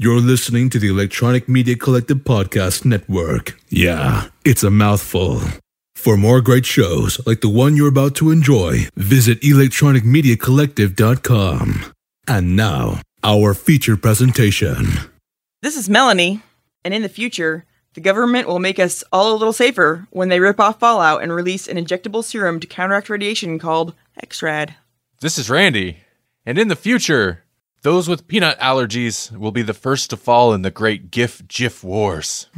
You're listening to the Electronic Media Collective Podcast Network. Yeah, it's a mouthful. For more great shows like the one you're about to enjoy, visit electronicmediacollective.com. And now, our feature presentation. This is Melanie, and in the future, the government will make us all a little safer when they rip off Fallout and release an injectable serum to counteract radiation called X-Rad. This is Randy. And in the future, those with peanut allergies will be the first to fall in the great GIF GIF wars.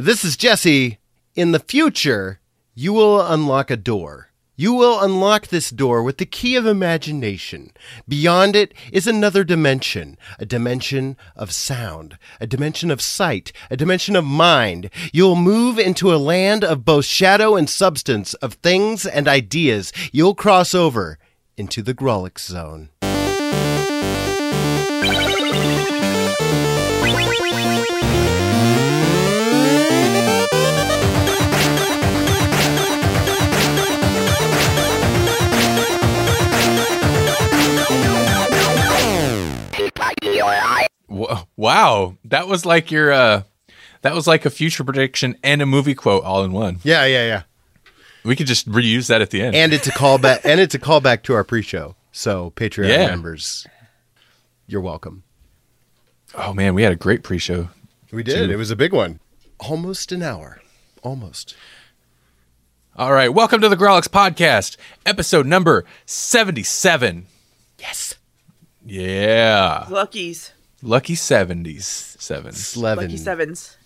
This is Jesse. In the future, you will unlock a door. You will unlock this door with the key of imagination. Beyond it is another dimension, a dimension of sound, a dimension of sight, a dimension of mind. You'll move into a land of both shadow and substance, of things and ideas. You'll cross over into the Grawlix zone. Wow, that was like your uh that was like a future prediction and a movie quote all in one. Yeah, yeah, yeah. We could just reuse that at the end. And it's a callback and it's a callback to our pre-show. So Patreon Yeah. members, you're welcome. Oh man, we had a great pre-show. We did. It was a big one. Almost an hour. Almost. All right, welcome to the Grawlix podcast, episode number 77. Yes. Yeah. Luckies. Lucky 70s. Seven. Slevin. Lucky sevens.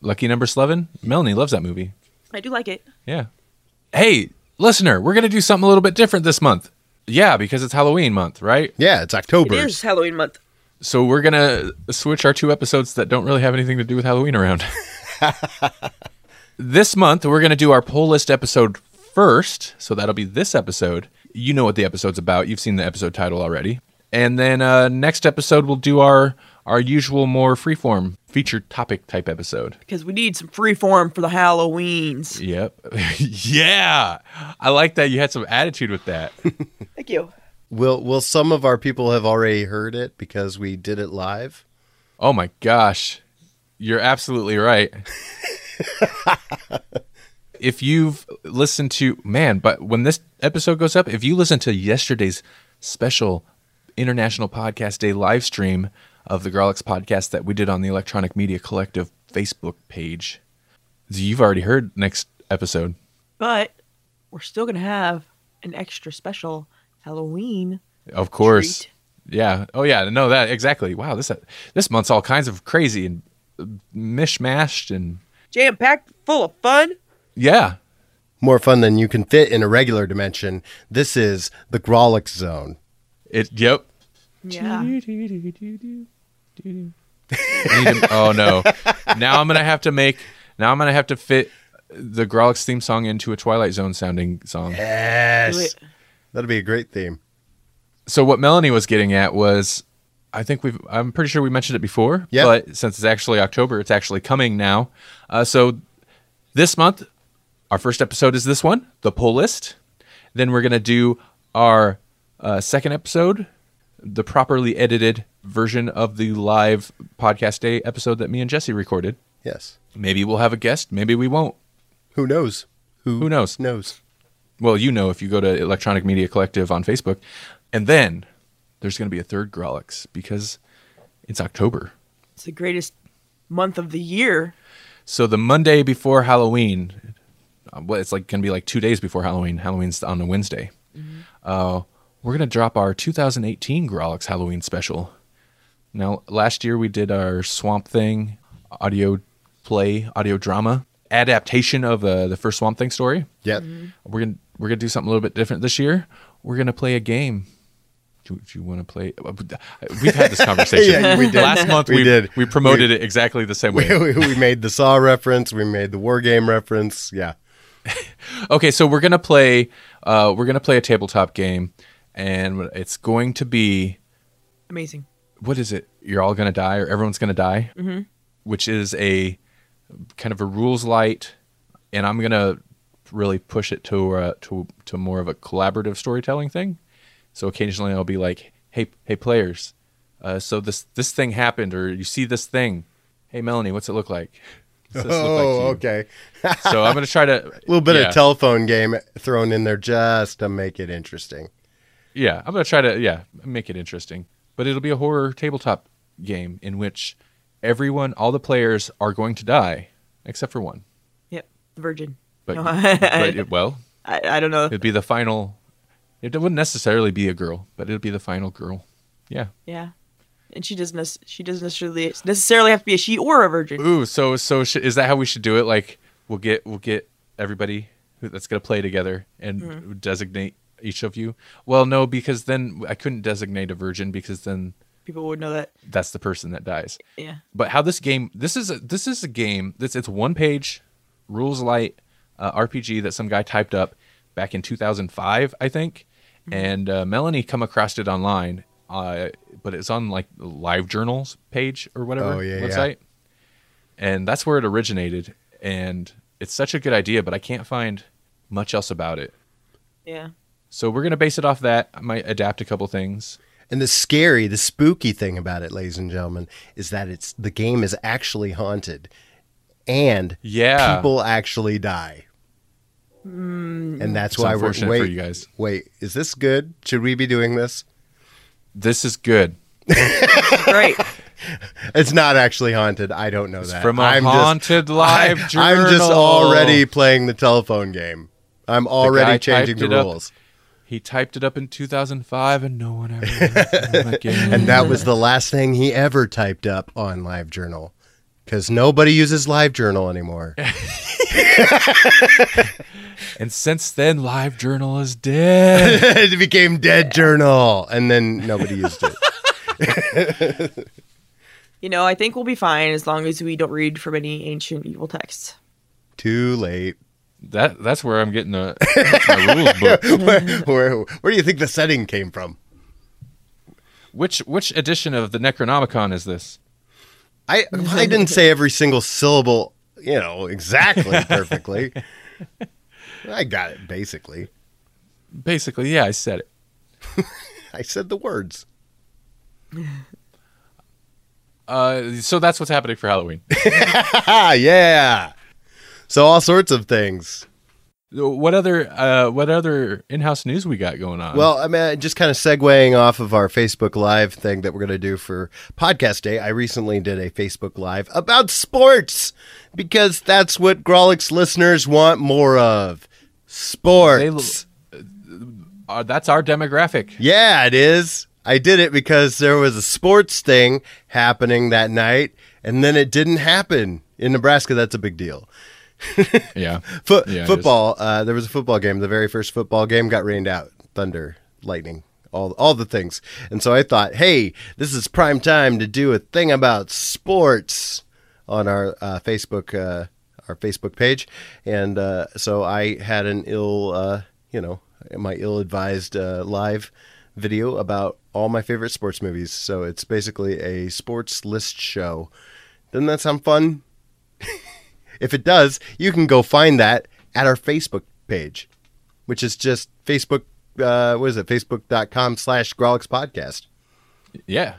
Lucky number Slevin. Melanie loves that movie. I do like it. Yeah. Hey, listener, we're going to do something a little bit different this month. Yeah, because it's Halloween month, right? Yeah, it's October. is Halloween month. So we're going to switch our two episodes that don't really have anything to do with Halloween around. this month, we're going to do our poll list episode first. So that'll be this episode. You know what the episode's about. You've seen the episode title already. And then uh, next episode, we'll do our, our usual, more freeform featured topic type episode. Because we need some freeform for the Halloweens. Yep. yeah. I like that you had some attitude with that. Thank you. Will will some of our people have already heard it because we did it live? Oh my gosh. You're absolutely right. if you've listened to, man, but when this episode goes up, if you listen to yesterday's special International Podcast Day live stream of the Grawlix podcast that we did on the Electronic Media Collective Facebook page, you've already heard next episode. But we're still going to have an extra special Halloween. Of course. Treat. Yeah. Oh yeah. No, that exactly. Wow. This this month's all kinds of crazy and uh, mishmashed and Jam packed full of fun. yeah. More fun than you can fit in a regular dimension. This is the Grawlix zone. It. Yep. Yeah. To- oh no. Now I'm gonna have to make. Now I'm gonna have to fit the Grawlix theme song into a Twilight Zone sounding song. Do Yes. That'd be a great theme. So what Melanie was getting at was, I think we've. I'm pretty sure we mentioned it before. Yeah. But since it's actually October, it's actually coming now. Uh, so this month, our first episode is this one, the pull list. Then we're gonna do our uh, second episode, the properly edited version of the live podcast day episode that me and Jesse recorded. Yes. Maybe we'll have a guest. Maybe we won't. Who knows? Who knows? Knows. Well, you know if you go to Electronic Media Collective on Facebook. And then there's going to be a third Grawlix because it's October. It's the greatest month of the year. So the Monday before Halloween, uh, well, it's like going to be like two days before Halloween. Halloween's on a Wednesday. Uh, we're going to drop our 2018 Grawlix Halloween special. Now, last year we did our Swamp Thing audio play, audio drama adaptation of uh, the first Swamp Thing story. Yep. We're gonna we're gonna do something a little bit different this year. We're gonna play a game. Do, do you want to play? We've had this conversation. Yeah, we did. Last month We we, did. we promoted it exactly the same way. We, we made the Saw reference. We made the War Game reference. Yeah. Okay, so we're gonna play. Uh, we're gonna play a tabletop game, and it's going to be Amazing. what is it? You're all gonna die, or everyone's gonna die, mm-hmm. which is a kind of a rules light, and I'm gonna really push it to uh, to to more of a collaborative storytelling thing. So occasionally I'll be like, "Hey, hey, players, Uh, so this this thing happened, or you see this thing. Hey, Melanie, what's it look like? What's this look like Oh, okay. So I'm gonna try to A little bit yeah, of telephone game thrown in there just to make it interesting. Yeah, I'm gonna try to yeah make it interesting, but it'll be a horror tabletop game in which everyone, all the players, are going to die except for one. Yep, the virgin. But, No, but it, well, I, I don't know. it'd be the final. It wouldn't necessarily be a girl, but it'd be the final girl. Yeah. Yeah, and she doesn't. She doesn't necessarily necessarily have to be a she or a virgin. Ooh, so so sh- is that how we should do it? Like we'll get we'll get everybody who- that's gonna play together and mm-hmm. designate each of you. Well, no, because then I couldn't designate a virgin because then People would know that. that's the person that dies. Yeah. But how this game this is a, this is a game this it's one page rules light uh, RPG that some guy typed up back in 2005 I think and uh, Melanie come across it online uh, but it's on like the live journals page or whatever Oh, yeah, yeah. website and that's where it originated and it's such a good idea but I can't find much else about it Yeah. so we're gonna base it off that I might adapt a couple things And the scary, the spooky thing about it, ladies and gentlemen, is that it's the game is actually haunted, and Yeah. people actually die. Mm, and that's It's why we're unfortunate wait. for you guys. Wait, is this good? Should we be doing this? this is good Great. It's not actually haunted. I don't know that. from a I'm haunted live I, I'm just already playing the telephone game. I'm already guy changing the it up. rules. He typed it up in 2005 and no one ever heard from him again. And that was the last thing he ever typed up on LiveJournal. Because nobody uses LiveJournal anymore. And since then, LiveJournal is dead. it became Dead Journal. And then nobody used it. You know, I think we'll be fine as long as we don't read from any ancient evil texts. Too late. that that's where I'm getting the rules book. where, where, where do you think the setting came from? Which which edition of the Necronomicon is this? I I didn't say every single syllable, you know, exactly perfectly. I got it basically. Basically, yeah, I said it. I said the words. Uh, so that's what's happening for Halloween. Ah, yeah. So all sorts of things. What other uh, what other in-house news we got going on? Well, I mean, just kind of segueing off of our Facebook Live thing that we're going to do for Podcast Day, I recently did a Facebook Live about sports because that's what Grawlix listeners want more of. Sports. uh, that's our demographic. yeah, it is. I did it because there was a sports thing happening that night, and then it didn't happen. In Nebraska, that's a big deal. Yeah. Foot Yeah, football. Uh, there was a football game. The very first football game got rained out. Thunder, lightning, all all the things. And so I thought, hey, this is prime time to do a thing about sports on our uh, Facebook uh, our Facebook page. And uh, so I had an ill, uh, you know, my ill advised uh, live video about all my favorite sports movies. So it's basically a sports list show. Doesn't that sound fun? If it does, you can go find that at our Facebook page, which is just Facebook, uh, what is it? Facebook.com slash Grawlix podcast. Yeah,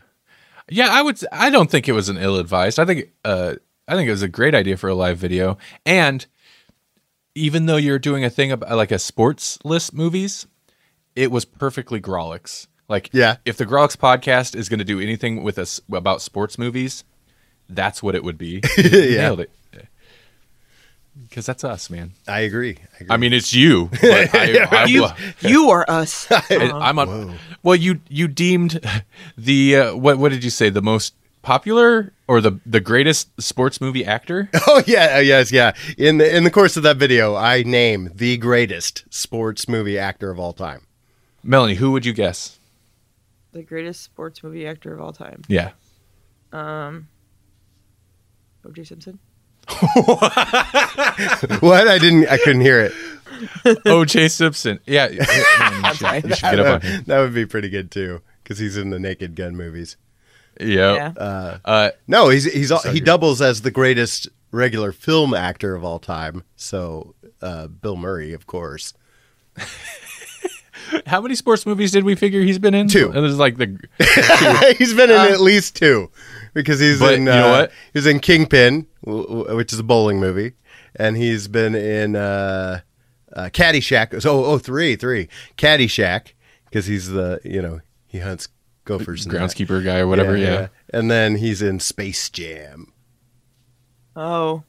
yeah. I would. I don't think it was an ill-advised. I think. Uh, I think it was a great idea for a live video. And even though you're doing a thing about like a sports list movies, it was perfectly Grawlix. Like, Yeah. if the Grawlix podcast is going to do anything with us about sports movies, that's what it would be. You Nailed it. Because that's us, man. I agree. I agree. I mean, it's you. But I, I, You, you are us. I'm on. Well, you you deemed the uh, what what did you say the most popular or the the greatest sports movie actor? oh yeah, uh, yes, yeah. In the in the course of that video, I name the greatest sports movie actor of all time. Melanie, who would you guess? the greatest sports movie actor of all time. Yeah. Um. O.J. Simpson. What? I didn't. I couldn't hear it. O.J. Simpson. Yeah. Man, you, should, you should get up on him. that would be pretty good too, because he's in the Naked Gun movies. Yep. Yeah. Uh, No, he's he's he Sucker. doubles as the greatest regular film actor of all time. So uh, Bill Murray, of course. How many sports movies did we figure he's been in? Two. And was like the he's been in at least two because he's But in. you know uh, what? He's in Kingpin, w- w- which is a bowling movie, and he's been in uh, uh, Caddyshack. So, oh, three, three, Caddyshack, because he's the you know he hunts gophers, and that. groundskeeper guy or whatever. Yeah, And then he's in Space Jam Oh,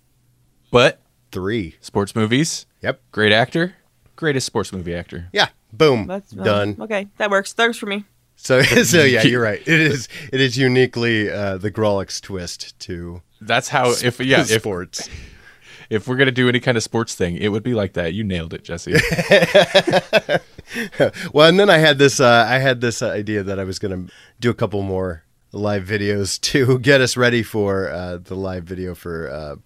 but three. sports movies. Yep. Great actor. Greatest sports movie actor. Yeah. Boom. that's uh, done. Okay, that works. That works for me. So, so yeah, you're right. It is. It is uniquely uh, the Grawlix twist to That's how. If yeah, if sports. if we're gonna do any kind of sports thing, it would be like that. You nailed it, Jesse. Well, and then I had this. Uh, I had this idea that I was going to do a couple more live videos to get us ready for uh, the live video for uh,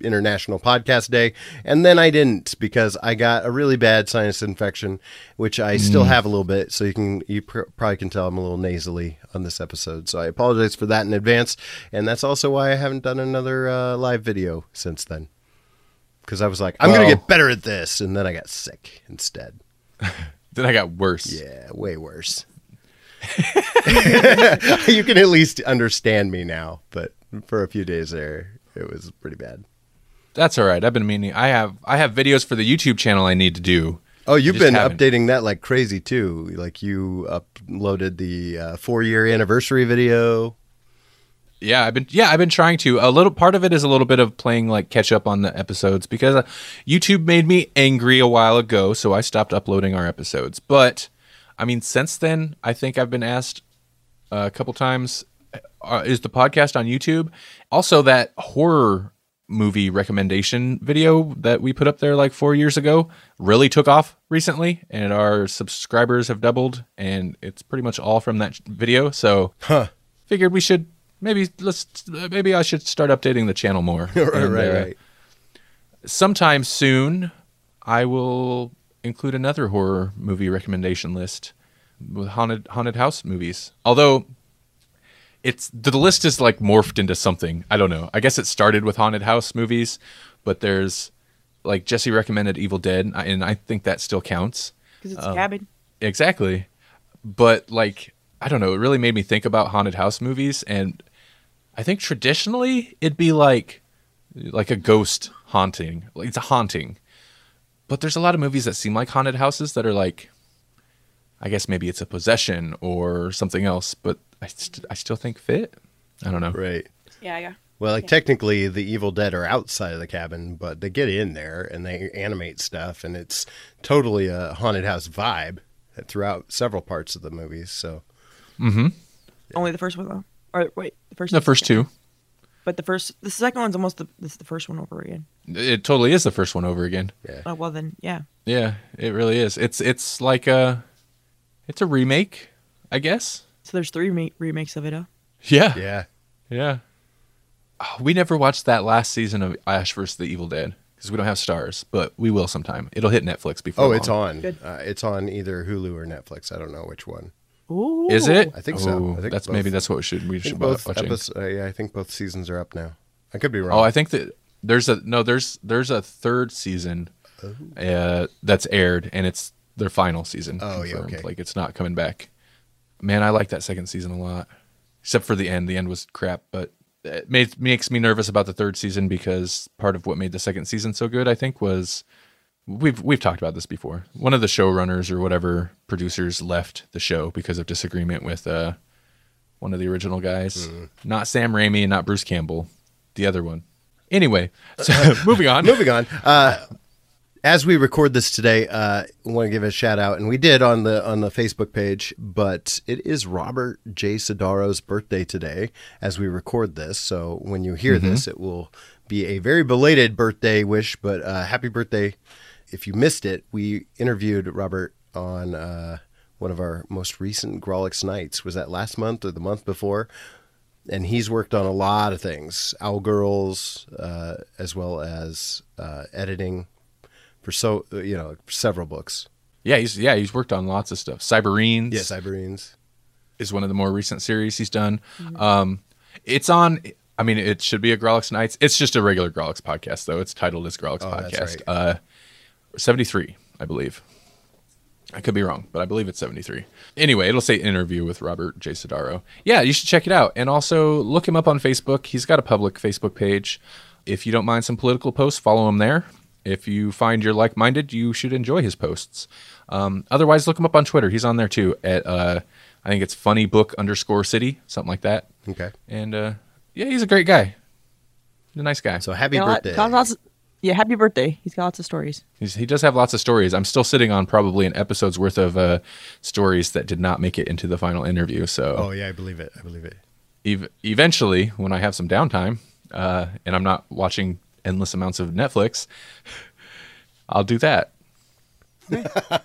International Podcast Day, and then I didn't because I got a really bad sinus infection, which I still have a little bit. So you can you pr- probably can tell I'm a little nasally on this episode. So I apologize for that in advance, and that's also why I haven't done another uh, live video since then. Because I was like, I'm gonna get better at this, and then I got sick instead. then I got worse. Yeah, way worse. you can at least understand me now, but for a few days there, it was pretty bad. That's all right. I've been meaning. I have I have videos for the YouTube channel I need to do. Oh, you've been haven't. updating that like crazy too. Like you uploaded the uh, four year anniversary video. Yeah, I've been yeah, I've been trying to. A little part of it is a little bit of playing like catch up on the episodes because uh, YouTube made me angry a while ago, so I stopped uploading our episodes. But I mean, since then, I think I've been asked uh, a couple times, uh, "Is the podcast on YouTube?" Also, that horror movie recommendation video that we put up there like four years ago really took off recently, and our subscribers have doubled, and it's pretty much all from that video. So Huh. figured we should maybe let's maybe I should start updating the channel more. right, And, right, uh, right. Sometime soon, I will include another horror movie recommendation list with haunted haunted house movies. Although it's the list is like morphed into something. I don't know. I guess it started with haunted house movies, but there's like Jesse recommended Evil Dead, and I think that still counts. Because it's a um, cabin. Exactly. But like I don't know, it really made me think about haunted house movies and I think traditionally it'd be like like a ghost haunting. Like it's a haunting. But there's a lot of movies that seem like haunted houses that are like I guess maybe it's a possession or something else, but I st- I still think fit. I don't know. Right. Yeah, yeah. Well, like technically, the Evil Dead are outside of the cabin, but they get in there and they animate stuff, and it's totally a haunted house vibe throughout several parts of the movies. So Mm-hmm. Only the first one though. Or wait, the first. The first two. But the first, the second one's almost the this is the first one over again. It totally is the first one over again. Yeah. Oh well, then yeah. Yeah, it really is. It's it's like a it's a remake, I guess. So there's three rema- remakes of it. Huh? Yeah. yeah, Yeah. Oh, we never watched that last season of Ash vs. the Evil Dead because we don't have Starz, but we will sometime. It'll hit Netflix before. Oh, long. it's on. Uh, it's on either Hulu or Netflix. I don't know which one. Ooh. Is it? I think so. Oh, I think that's both. maybe that's what we should we should be both watching. epis- uh, yeah, I think both seasons are up now. I could be wrong. Oh, I think that there's a no. There's there's a third season uh, that's aired, and it's their final season. Oh, yeah, confirmed. okay. Like it's not coming back. Man, I like that second season a lot, except for the end. The end was crap, but it made, makes me nervous about the third season because part of what made the second season so good, I think, was we've we've talked about this before. One of the showrunners or whatever producers left the show because of disagreement with uh, one of the original guys, not Sam Raimi and not Bruce Campbell, the other one. Anyway, so moving on. Moving on. Uh, as we record this today, uh, I want to give a shout out, and we did on the on the Facebook page. But it is Robert J. Sodaro's birthday today, as we record this. So when you hear this, it will be a very belated birthday wish. But uh, happy birthday! If you missed it, we interviewed Robert on uh, one of our most recent Grawlix nights. Was that last month or the month before? and he's worked on a lot of things owl girls uh, as well as uh, editing for so you know several books Yeah, he's yeah he's worked on lots of stuff. Cyberines yes cyberines is one of the more recent series he's done. Um, it's on. I mean, it should be a Grawlix Nights. It's just a regular Grawlix podcast, though. It's titled as Grawlix Oh, that's Podcast. right. Uh, Seventy three, I believe. I could be wrong, but I believe it's 73. Anyway, it'll say interview with Robert J. Sodaro. Yeah, you should check it out. And also look him up on Facebook. He's got a public Facebook page. If you don't mind some political posts, follow him there. If you find you're like minded, you should enjoy his posts. Um, otherwise, look him up on Twitter. He's on there too at, uh, I think it's funny book underscore city, something like that. Okay. And uh, yeah, he's a great guy. He's a nice guy. So happy Got a birthday. got lots of- yeah, happy birthday. He's got lots of stories. He's, he does have lots of stories. I'm still sitting on probably an episode's worth of uh, stories that did not make it into the final interview. So oh yeah, I believe it. I believe it. ev- eventually, when I have some downtime uh, and I'm not watching endless amounts of Netflix, I'll do that.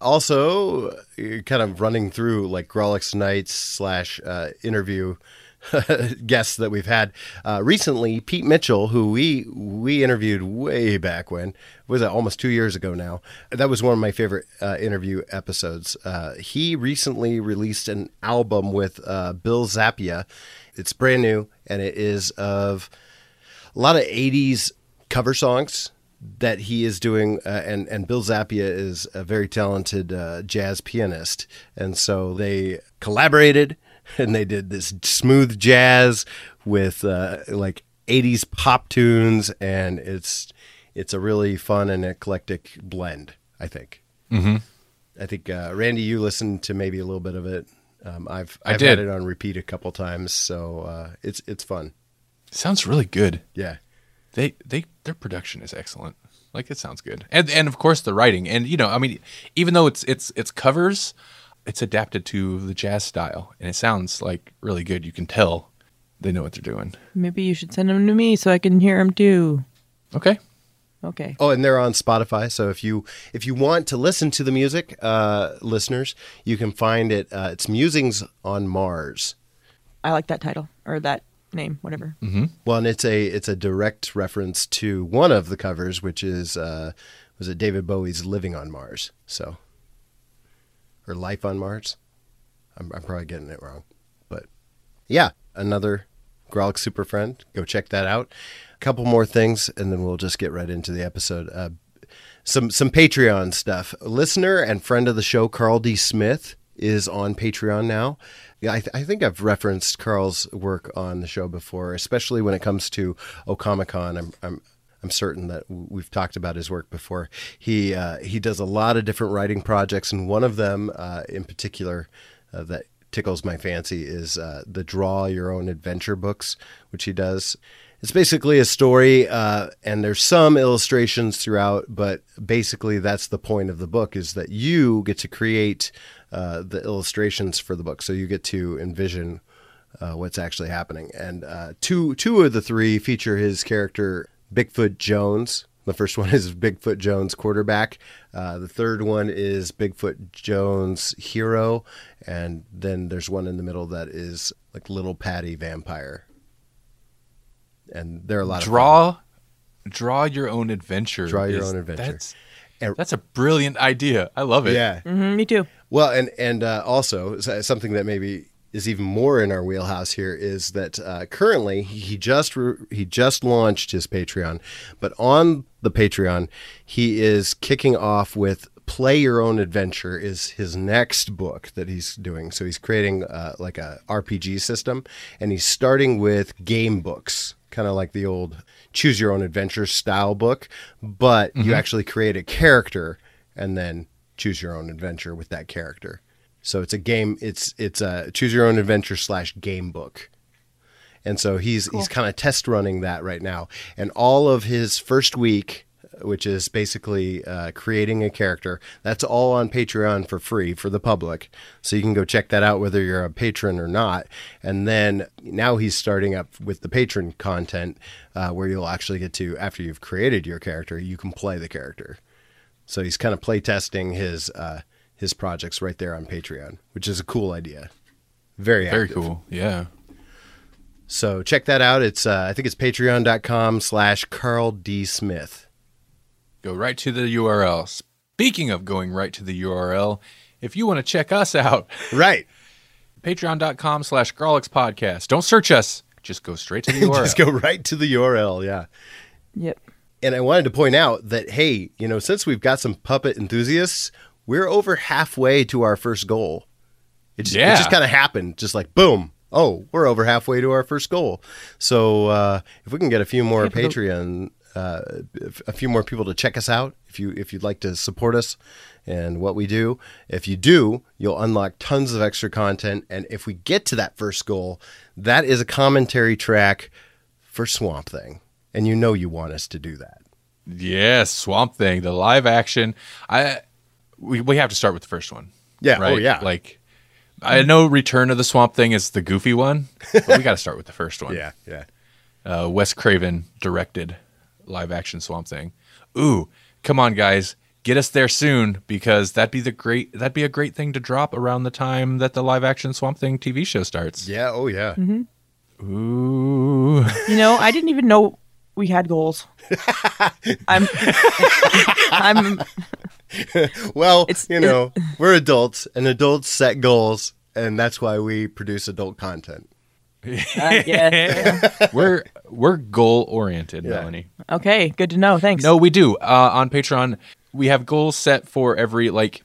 Also, kind of running through like Grawlix Nights slash uh, interview guests that we've had uh, recently. Pete Mitchell, who we we interviewed way back when was almost two years ago now. That was one of my favorite uh, interview episodes. Uh, he recently released an album with uh, Bill Zappia. It's brand new and it is of a lot of 80s cover songs that he is doing uh, and and Bill Zappia is a very talented uh, jazz pianist and so they collaborated and they did this smooth jazz with uh, like 80s pop tunes and it's it's a really fun and eclectic blend I think Mm-hmm. I think uh, Randy you listened to maybe a little bit of it um, I've I I've did. had it on repeat a couple times so uh, it's it's fun Sounds really good. yeah They they their production is excellent. Like it sounds good, and and of course the writing, and you know, I mean, even though it's it's it's covers, it's adapted to the jazz style, and it sounds like really good. You can tell they know what they're doing. Maybe you should send them to me so I can hear them too. Okay, Okay. Oh, and they're on Spotify. So if you if you want to listen to the music, uh, listeners, you can find it. Uh, it's Musings on Mars. I like that title or that name, whatever. Well, and it's a it's a direct reference to one of the covers, which is uh, was it David Bowie's "Living on Mars"? So, or "Life on Mars." I'm, I'm probably getting it wrong, but yeah, another Grawlix super friend. Go check that out. A couple more things, and then we'll just get right into the episode. Uh, some some Patreon stuff. Listener and friend of the show, Carl D. Smith, is on Patreon now. I, th- I think I've referenced Carl's work on the show before, especially when it comes to Okamicon. I'm I'm I'm certain that we've talked about his work before. He uh, he does a lot of different writing projects, and one of them, uh, in particular, uh, that tickles my fancy is uh, the Draw Your Own Adventure books, which he does. It's basically a story, uh, and there's some illustrations throughout, but basically that's the point of the book is that you get to create uh, the illustrations for the book, so you get to envision uh, what's actually happening. And uh, two two of the three feature his character Bigfoot Jones. The first one is Bigfoot Jones quarterback. Uh, the third one is Bigfoot Jones hero, and then there's one in the middle that is like Little Patty vampire. And there are a lot of draw draw your own adventure. Draw your is- own adventure. That's And- that's a brilliant idea. I love it. Yeah, hmm me too. Well, and and uh, also something that maybe is even more in our wheelhouse here is that uh, currently he just re- he just launched his Patreon, but on the Patreon he is kicking off with Play Your Own Adventure is his next book that he's doing. So he's creating uh, like a RPG system, and he's starting with game books, kind of like the old Choose Your Own Adventure style book, but you mm-hmm. actually create a character and then choose your own adventure with that character. So it's a game. It's it's a choose your own adventure slash game book. And so he's he's kind of test running that right now. And all of his first week, which is basically uh, creating a character, that's all on Patreon for free for the public. So you can go check that out whether you're a patron or not. And then now he's starting up with the patron content uh, where you'll actually get to after you've created your character, you can play the character. So he's kind of play testing his uh, his projects right there on Patreon, which is a cool idea. Very Very active. cool. Yeah. So check that out. It's uh, I think it's patreon.com slash Carl D. Smith. Go right to the URL. Speaking of going right to the URL, if you want to check us out, Right. patreon.com slash Grawlix Podcast. Don't search us. Just go straight to the URL. Just go right to the URL. Yeah. Yep. And I wanted to point out that hey, you know, since we've got some puppet enthusiasts, we're over halfway to our first goal. It just, Yeah. just kind of happened, just like boom. Oh, we're over halfway to our first goal. So uh, if we can get a few more Yeah, the- Patreon, uh, a few more people to check us out, if you if you'd like to support us and what we do, if you do, you'll unlock tons of extra content. And if we get to that first goal, that is a commentary track for Swamp Thing, and you know you want us to do that. Yes, Swamp Thing, the live action. I we we have to start with the first one. Yeah, oh, Right? yeah. Like I know Return of the Swamp Thing is the goofy one, but we got to start with the first one. Yeah, yeah. uh, Wes Craven directed live action Swamp Thing. Ooh, come on, guys, get us there soon because that'd be the great that'd be a great thing to drop around the time that the live action Swamp Thing TV show starts. Yeah, oh yeah. Mm-hmm. Ooh, You know, I didn't even know we had goals. I'm, I'm, Well, It's- you know, we're adults and adults set goals and that's why we produce adult content. Uh, yeah. we're we're goal oriented, Yeah. Melanie. Okay, good to know. Thanks. No, we do. Uh, on Patreon, we have goals set for every like.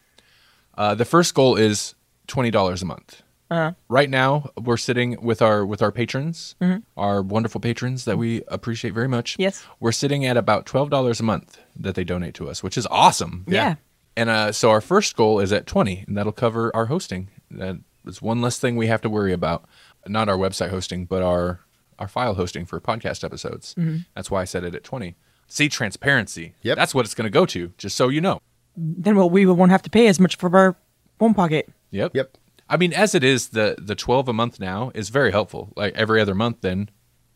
Uh, the first goal is twenty dollars a month. Uh-huh. Right now, we're sitting with our with our patrons, our wonderful patrons that we appreciate very much. Yes. we're sitting at about twelve dollars a month that they donate to us, which is awesome. Yeah. And uh, so our first goal is at twenty, and that'll cover our hosting. That is one less thing we have to worry about. Not our website hosting, but our our file hosting for podcast episodes. That's why I set it at twenty. See transparency. Yep. That's what it's going to go to. Just so you know. Then we'll, we won't have to pay as much for our phone pocket. Yep. Yep. I mean, as it is, the the twelve a month now is very helpful. Like every other month, then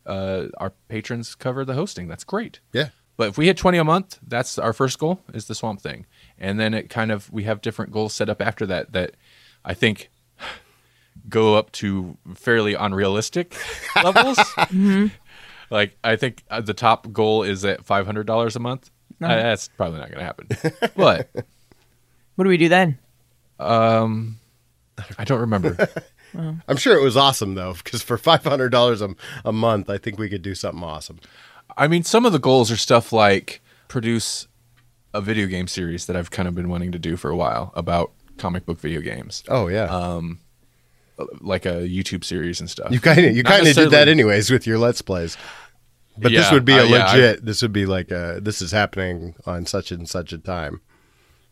uh, our patrons cover the hosting. That's great. Yeah. But if we hit 20 a month, that's our first goal is the swamp thing. And then it kind of we have different goals set up after that that I think go up to fairly unrealistic levels. Like I think uh, the top goal is at $500 a month. Uh, that's probably not going to happen. But What do we do then? Um, I don't remember. I'm sure it was awesome though, because for five hundred dollars a a month, I think we could do something awesome. I mean, some of the goals are stuff like produce a video game series that I've kind of been wanting to do for a while about comic book video games, Oh yeah, like a YouTube series and stuff. you kind of you kind of did that anyways with your let's plays. But this would be a uh, yeah, I- legit. this would be like a, this is happening on such and such a time.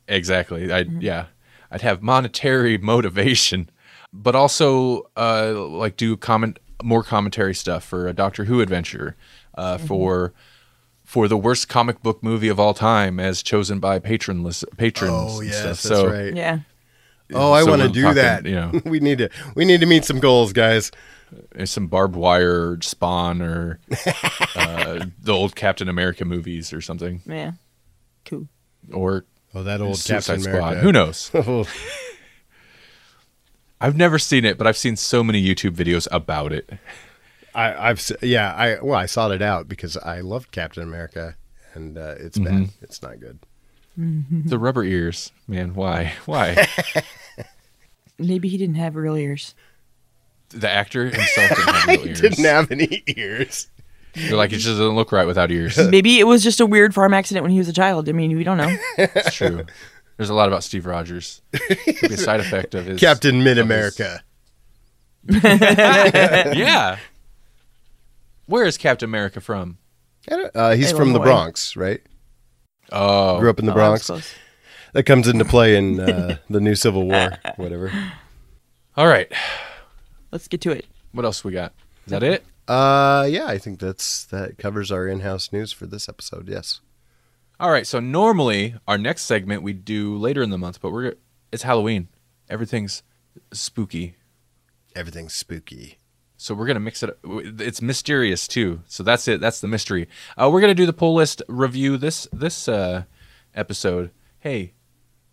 Exactly. I yeah. I'd have monetary motivation, but also uh, like do comment more commentary stuff for a Doctor Who adventure, uh, for for the worst comic book movie of all time as chosen by patron list, patrons. Oh and yes, stuff. that's so, right. Yeah. Oh, I So want to do talking, that. you know. we need to we need to meet some goals, guys. Some barbed wire spawn or uh, the old Captain America movies or something Yeah. Cool. or Oh, that old Suicide Captain Squad. America. Who knows? Oh, I've never seen it, but I've seen so many YouTube videos about it. I, I've yeah, I well, I sought it out because I loved Captain America, and uh, it's Mm-hmm. bad. It's not good. The rubber ears, man. Why? Why? Maybe he didn't have real ears. the actor himself didn't have real He ears. didn't have any ears. They're like, it just doesn't look right without ears. Maybe it was just a weird farm accident when he was a child. I mean, we don't know. It's true. There's a lot about Steve Rogers. Could be a side effect of his Captain Mid of his- America. yeah. Where is Captain America from? Uh, he's from the Illinois. Bronx, right? Oh, Grew up in the Oh, Bronx. That comes into play in uh, the new Civil War, whatever. all right. Let's get to it. What else we got? Is that it? Uh, yeah, I think that's that covers our in-house news for this episode. Yes. All right. So normally our next segment we do later in the month, but we're it's Halloween. Everything's spooky. Everything's spooky. So we're gonna mix it. up. It's mysterious too. So that's it. That's the mystery. Uh, we're gonna do the pull list review this this uh, episode. Hey,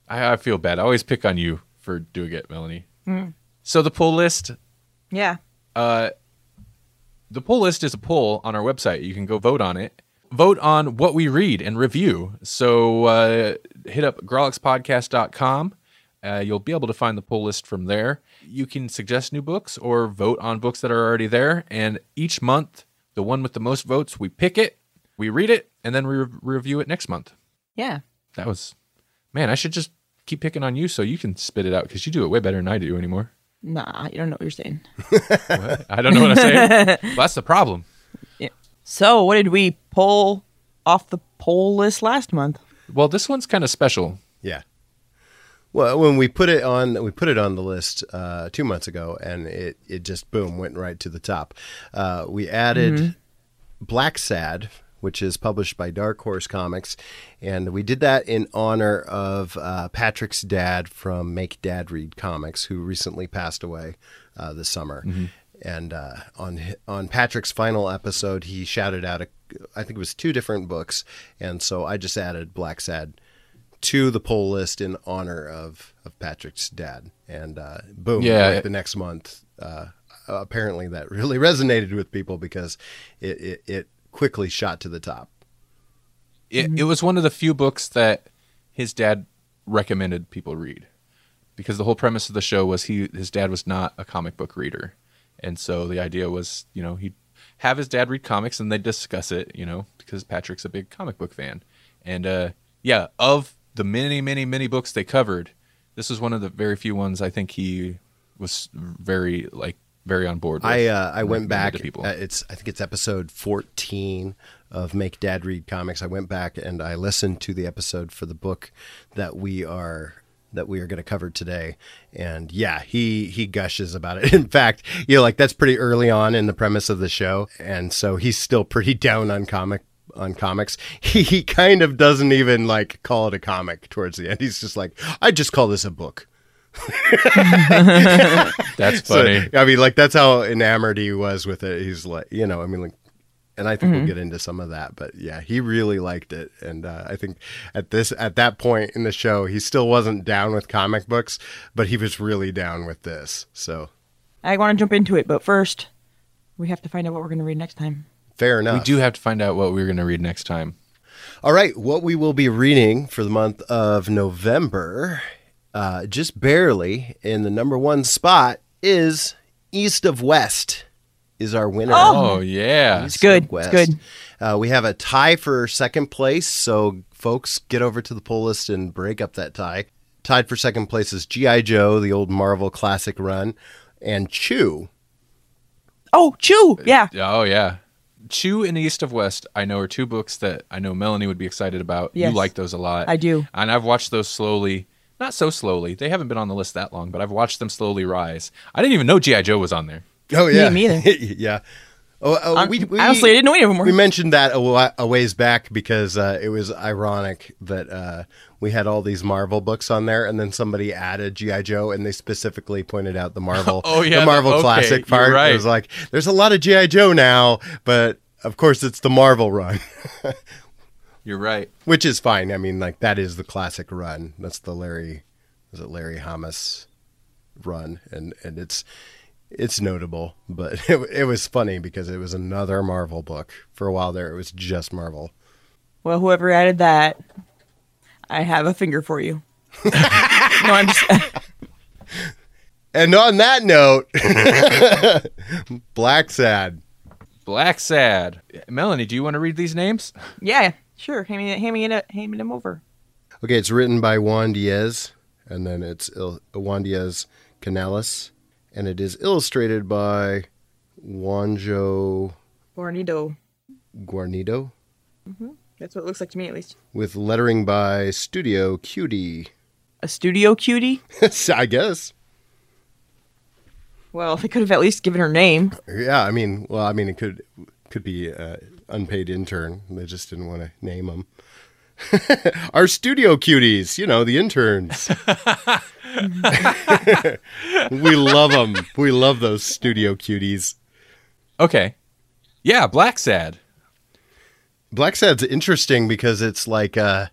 I, I feel bad. I always pick on you for doing it, Melanie. So the pull list. Yeah. Uh, the pull list is a poll on our website. You can go vote on it. Vote on what we read and review. So uh, hit up grawlixpodcast.com. Uh, you'll be able to find the pull list from there. You can suggest new books or vote on books that are already there. And each month, the one with the most votes, we pick it, we read it, and then we re- review it next month. Yeah. That was, man, I should just keep picking on you so you can spit it out because you do it way better than I do anymore. Nah, you don't know what you're saying. What? I don't know what I'm saying. well, that's the problem. Yeah. So, what did we pull off the poll list last month? Well, this one's kind of special. Yeah. Well, when we put it on, we put it on the list uh, two months ago, and it it just boom went right to the top. Uh, we added Blacksad, which is published by Dark Horse Comics, and we did that in honor of uh, Patrick's dad from Make Dad Read Comics, who recently passed away uh, this summer. And uh, on on Patrick's final episode, he shouted out, a, I think it was two different books, and so I just added Blacksad to the poll list in honor of, of Patrick's dad. And uh, boom, Yeah. like the next month, uh, apparently that really resonated with people because it, it, it quickly shot to the top. It, it was one of the few books that his dad recommended people read because the whole premise of the show was he his dad was not a comic book reader. And so the idea was, you know, he'd have his dad read comics and they'd discuss it, you know, because Patrick's a big comic book fan. And uh, yeah, of the many, many, many books they covered, this was one of the very few ones I think he was very like very on board with. I uh, I went back. to people. uh, it's I think it's episode fourteen of Make Dad Read Comics. I went back and I listened to the episode for the book that we are that we are going to cover today. And yeah, he he gushes about it. In fact, you know, like that's pretty early on in the premise of the show, and so he's still pretty down on comic on comics. He, he kind of doesn't even like call it a comic towards the end. He's just like, I just call this a book. That's So, funny. I mean, like that's how enamored he was with it. He's like, you know, I mean, like, and I think Mm-hmm. we'll get into some of that, but yeah, he really liked it, and uh, I think at this at that point in the show, he still wasn't down with comic books, but he was really down with this. So I want to jump into it, but first, we have to find out what we're going to read next time. Fair enough. we do have to find out what we're going to read next time. All right, what we will be reading for the month of November, uh, just barely in the number one spot, is East of West. Is our winner. Oh, yeah. East good, of West. it's good. Uh, we have a tie for second place, so folks, get over to the poll list and break up that tie. Tied for second place is G.I. Joe, the old Marvel classic run, and Chew. Oh, Chew! Yeah. Oh yeah. Chew and East of West, I know are two books that I know Melanie would be excited about. Yes. You like those a lot. I do. And I've watched those slowly. Not so slowly. They haven't been on the list that long, but I've watched them slowly rise. I didn't even know G.I. Joe was on there. Oh yeah, Me neither. yeah. Oh, Um, we, we, honestly, I didn't know any of them were. We mentioned that a, a ways back because uh, it was ironic that uh, we had all these Marvel books on there, and then somebody added GI Joe, and they specifically pointed out the Marvel, Oh, yeah, the Marvel okay, classic part. right. It was like, there's a lot of GI Joe now, but of course it's the Marvel run, You're right. which is fine. I mean, like that is the classic run. That's the Larry, is it Larry Hama's run, and and it's it's notable, but it, it was funny because it was another Marvel book. For a while there, it was just Marvel. Well, whoever added that, I have a finger for you. no, I'm just. And on that note, Blacksad. Blacksad. Melanie, do you want to read these names? yeah, sure. Hand me, hand me, it, hand me them over. Okay, it's written by Juan Diaz, and then it's Il- Juan Diaz Canales, and it is illustrated by Juanjo Bornito. Guarnido, mm-hmm. That's what it looks like to me, at least. with lettering by Studio Cutie. A studio cutie. I guess. Well, they could have at least given her name. Yeah, I mean, well, I mean, it could could be uh, unpaid intern. They just didn't want to name them. Our studio cuties, you know, the interns. we love them. We love those studio cuties. Okay. Yeah, Blacksad. Black Sad's interesting because it's like uh,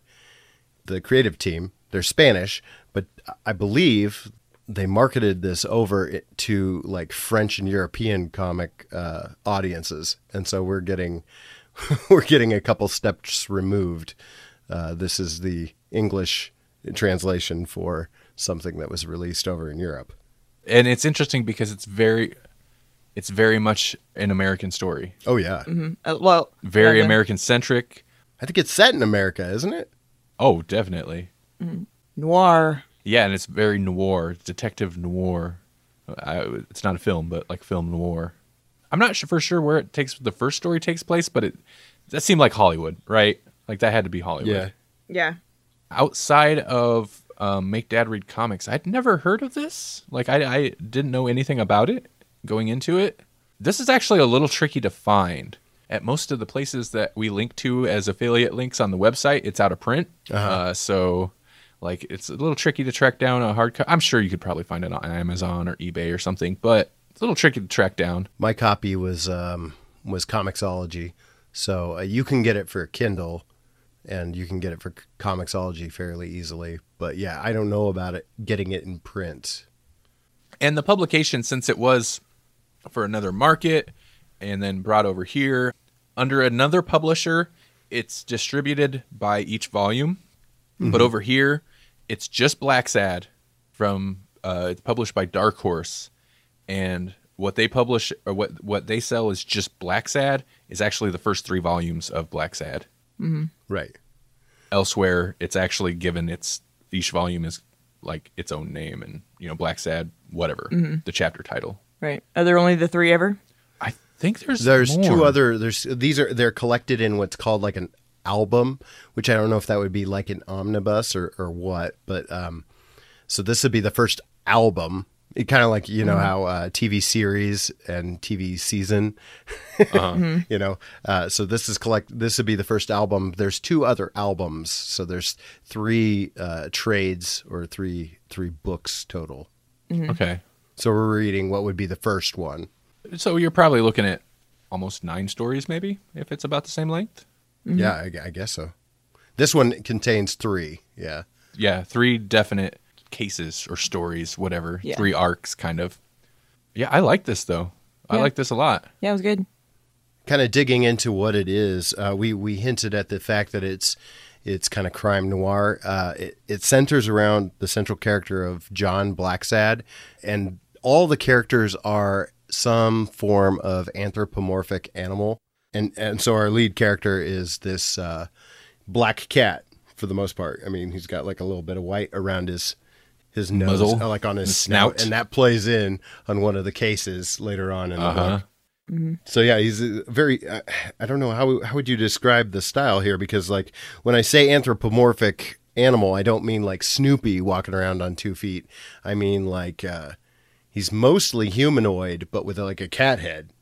the creative team. They're Spanish, but I believe they marketed this over to like French and European comic uh, audiences, and so we're getting we're getting a couple steps removed. Uh, this is the English translation for something that was released over in Europe. And it's interesting because it's very it's very much an American story. Oh yeah, Uh, well, Very yeah, American centric. I think it's set in America, isn't it? Oh, definitely. Noir. Yeah, and it's very noir, detective noir. I, it's not a film, but like film noir. I'm not sure for sure where it takes the first story takes place, but it that seemed like Hollywood, right? Like that had to be Hollywood. Yeah. Yeah. Outside of um, Make Dad Read Comics, I'd never heard of this. Like I, I didn't know anything about it going into it. This is actually a little tricky to find. At most of the places that we link to as affiliate links on the website, it's out of print. uh so, like, it's a little tricky to track down a hard. Co- I'm sure you could probably find it on Amazon or eBay or something, but it's a little tricky to track down. My copy was um, was Comixology, so uh, you can get it for Kindle, and you can get it for Comixology fairly easily. But yeah, I don't know about it getting it in print. And the publication, since it was for another market and then brought over here under another publisher, it's distributed by each volume. But over here, it's just Blacksad from uh, it's published by Dark Horse, and what they publish or what what they sell is just Blacksad is actually the first three volumes of Blacksad. Right. Elsewhere, it's actually given its each volume is like its own name and you know Blacksad whatever the chapter title. Right. Are there only the three ever? I think there's There's two other. There's these are they're collected in what's called like an album, which I don't know if that would be like an omnibus or or what. But um, so this would be the first album. It kind of like you know how uh, TV series and TV season, you know. Uh, so this is collect. This would be the first album. There's two other albums. So there's three uh, trades or three three books total. Okay. So we're reading what would be the first one. So you're probably looking at almost nine stories, maybe, if it's about the same length. Yeah, I, I guess so. This one contains three. Yeah. Yeah, three definite cases or stories, whatever. Yeah. Three arcs, kind of. Yeah, I like this though. I like this a lot. Yeah, it was good. Kind of digging into what it is, uh, we we hinted at the fact that it's it's kind of crime noir. Uh, it, it centers around the central character of John Blacksad, and all the characters are some form of anthropomorphic animal, and and so our lead character is this uh, black cat for the most part. I mean, he's got like a little bit of white around his his nose, Muzzle. uh, like on his His snout, snout. and that plays in on one of the cases later on in the Uh-huh. book. So yeah, he's a very. I I don't know how how would you describe the style here because like when I say anthropomorphic animal, I don't mean like Snoopy walking around on two feet. I mean like uh, he's mostly humanoid, but with like a cat head.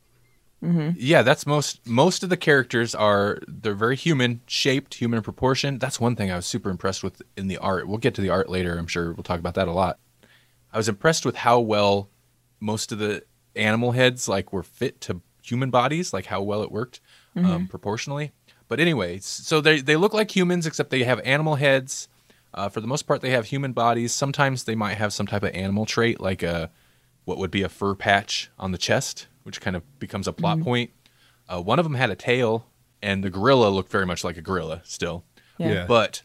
Yeah, that's most most of the characters are they're very human shaped, human proportion. That's one thing I was super impressed with in the art. We'll get to the art later, I'm sure we'll talk about that a lot. I was impressed with how well most of the animal heads like were fit to human bodies, like how well it worked um, proportionally. But anyways, so they they look like humans except they have animal heads. Uh, for the most part, they have human bodies. Sometimes they might have some type of animal trait, like a what would be a fur patch on the chest, which kind of becomes a plot point. Uh, one of them had a tail, and the gorilla looked very much like a gorilla still. Yeah. Yeah. But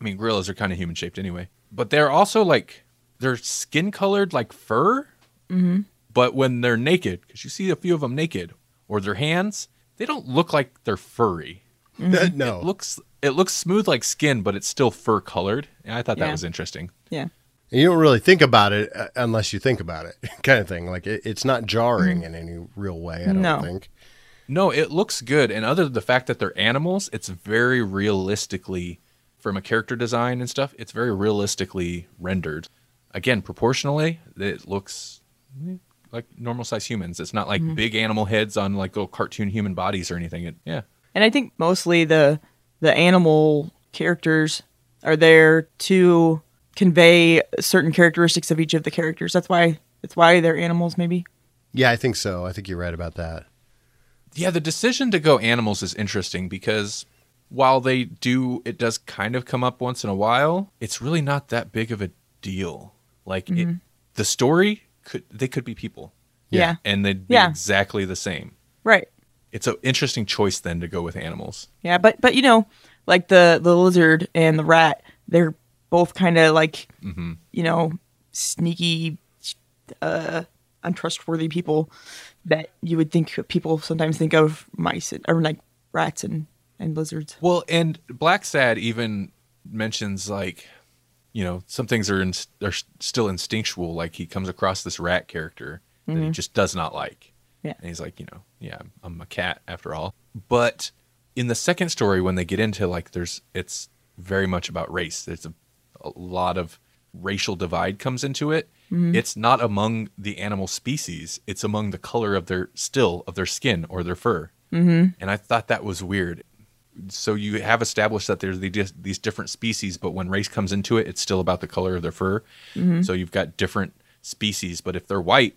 I mean, gorillas are kind of human shaped anyway. But they're also like they're skin colored like fur. Mm-hmm. But when they're naked, because you see a few of them naked, or their hands, they don't look like they're furry. no, It looks it looks smooth like skin, but it's still fur colored. And I thought that Yeah. was interesting. Yeah. And you don't really think about it uh, unless you think about it, kind of thing. Like it, it's not jarring in any real way. I don't No. think. No, it looks good. And other than the fact that they're animals, it's very realistically, from a character design and stuff, it's very realistically rendered. Again, proportionally, it looks eh, like normal size humans. It's not like big animal heads on like little cartoon human bodies or anything. It, yeah. And I think mostly the the animal characters are there to convey certain characteristics of each of the characters. That's why that's why they're animals maybe. Yeah, I think so. I think you're right about that. Yeah, the decision to go animals is interesting because while they do, it does kind of come up once in a while. It's really not that big of a deal. Like it, mm-hmm. the story could they could be people, Yeah. and they'd be Yeah. exactly the same. Right. It's an interesting choice then to go with animals. Yeah, but but you know, like the the lizard and the rat, they're both kind of like you know, sneaky uh untrustworthy people that you would think people sometimes think of mice and, or like rats and and lizards. Well, and Blacksad even mentions like you know, some things are in, are still instinctual. Like he comes across this rat character that he just does not like. Yeah. And he's like, you know, yeah, I'm, I'm a cat after all. But in the second story, when they get into like, there's, it's very much about race. There's a, a lot of racial divide comes into it. It's not among the animal species. It's among the color of their still of their skin or their fur. Mm-hmm. And I thought that was weird. So you have established that there's the, these different species, but when race comes into it, it's still about the color of their fur. So you've got different species, but if they're white,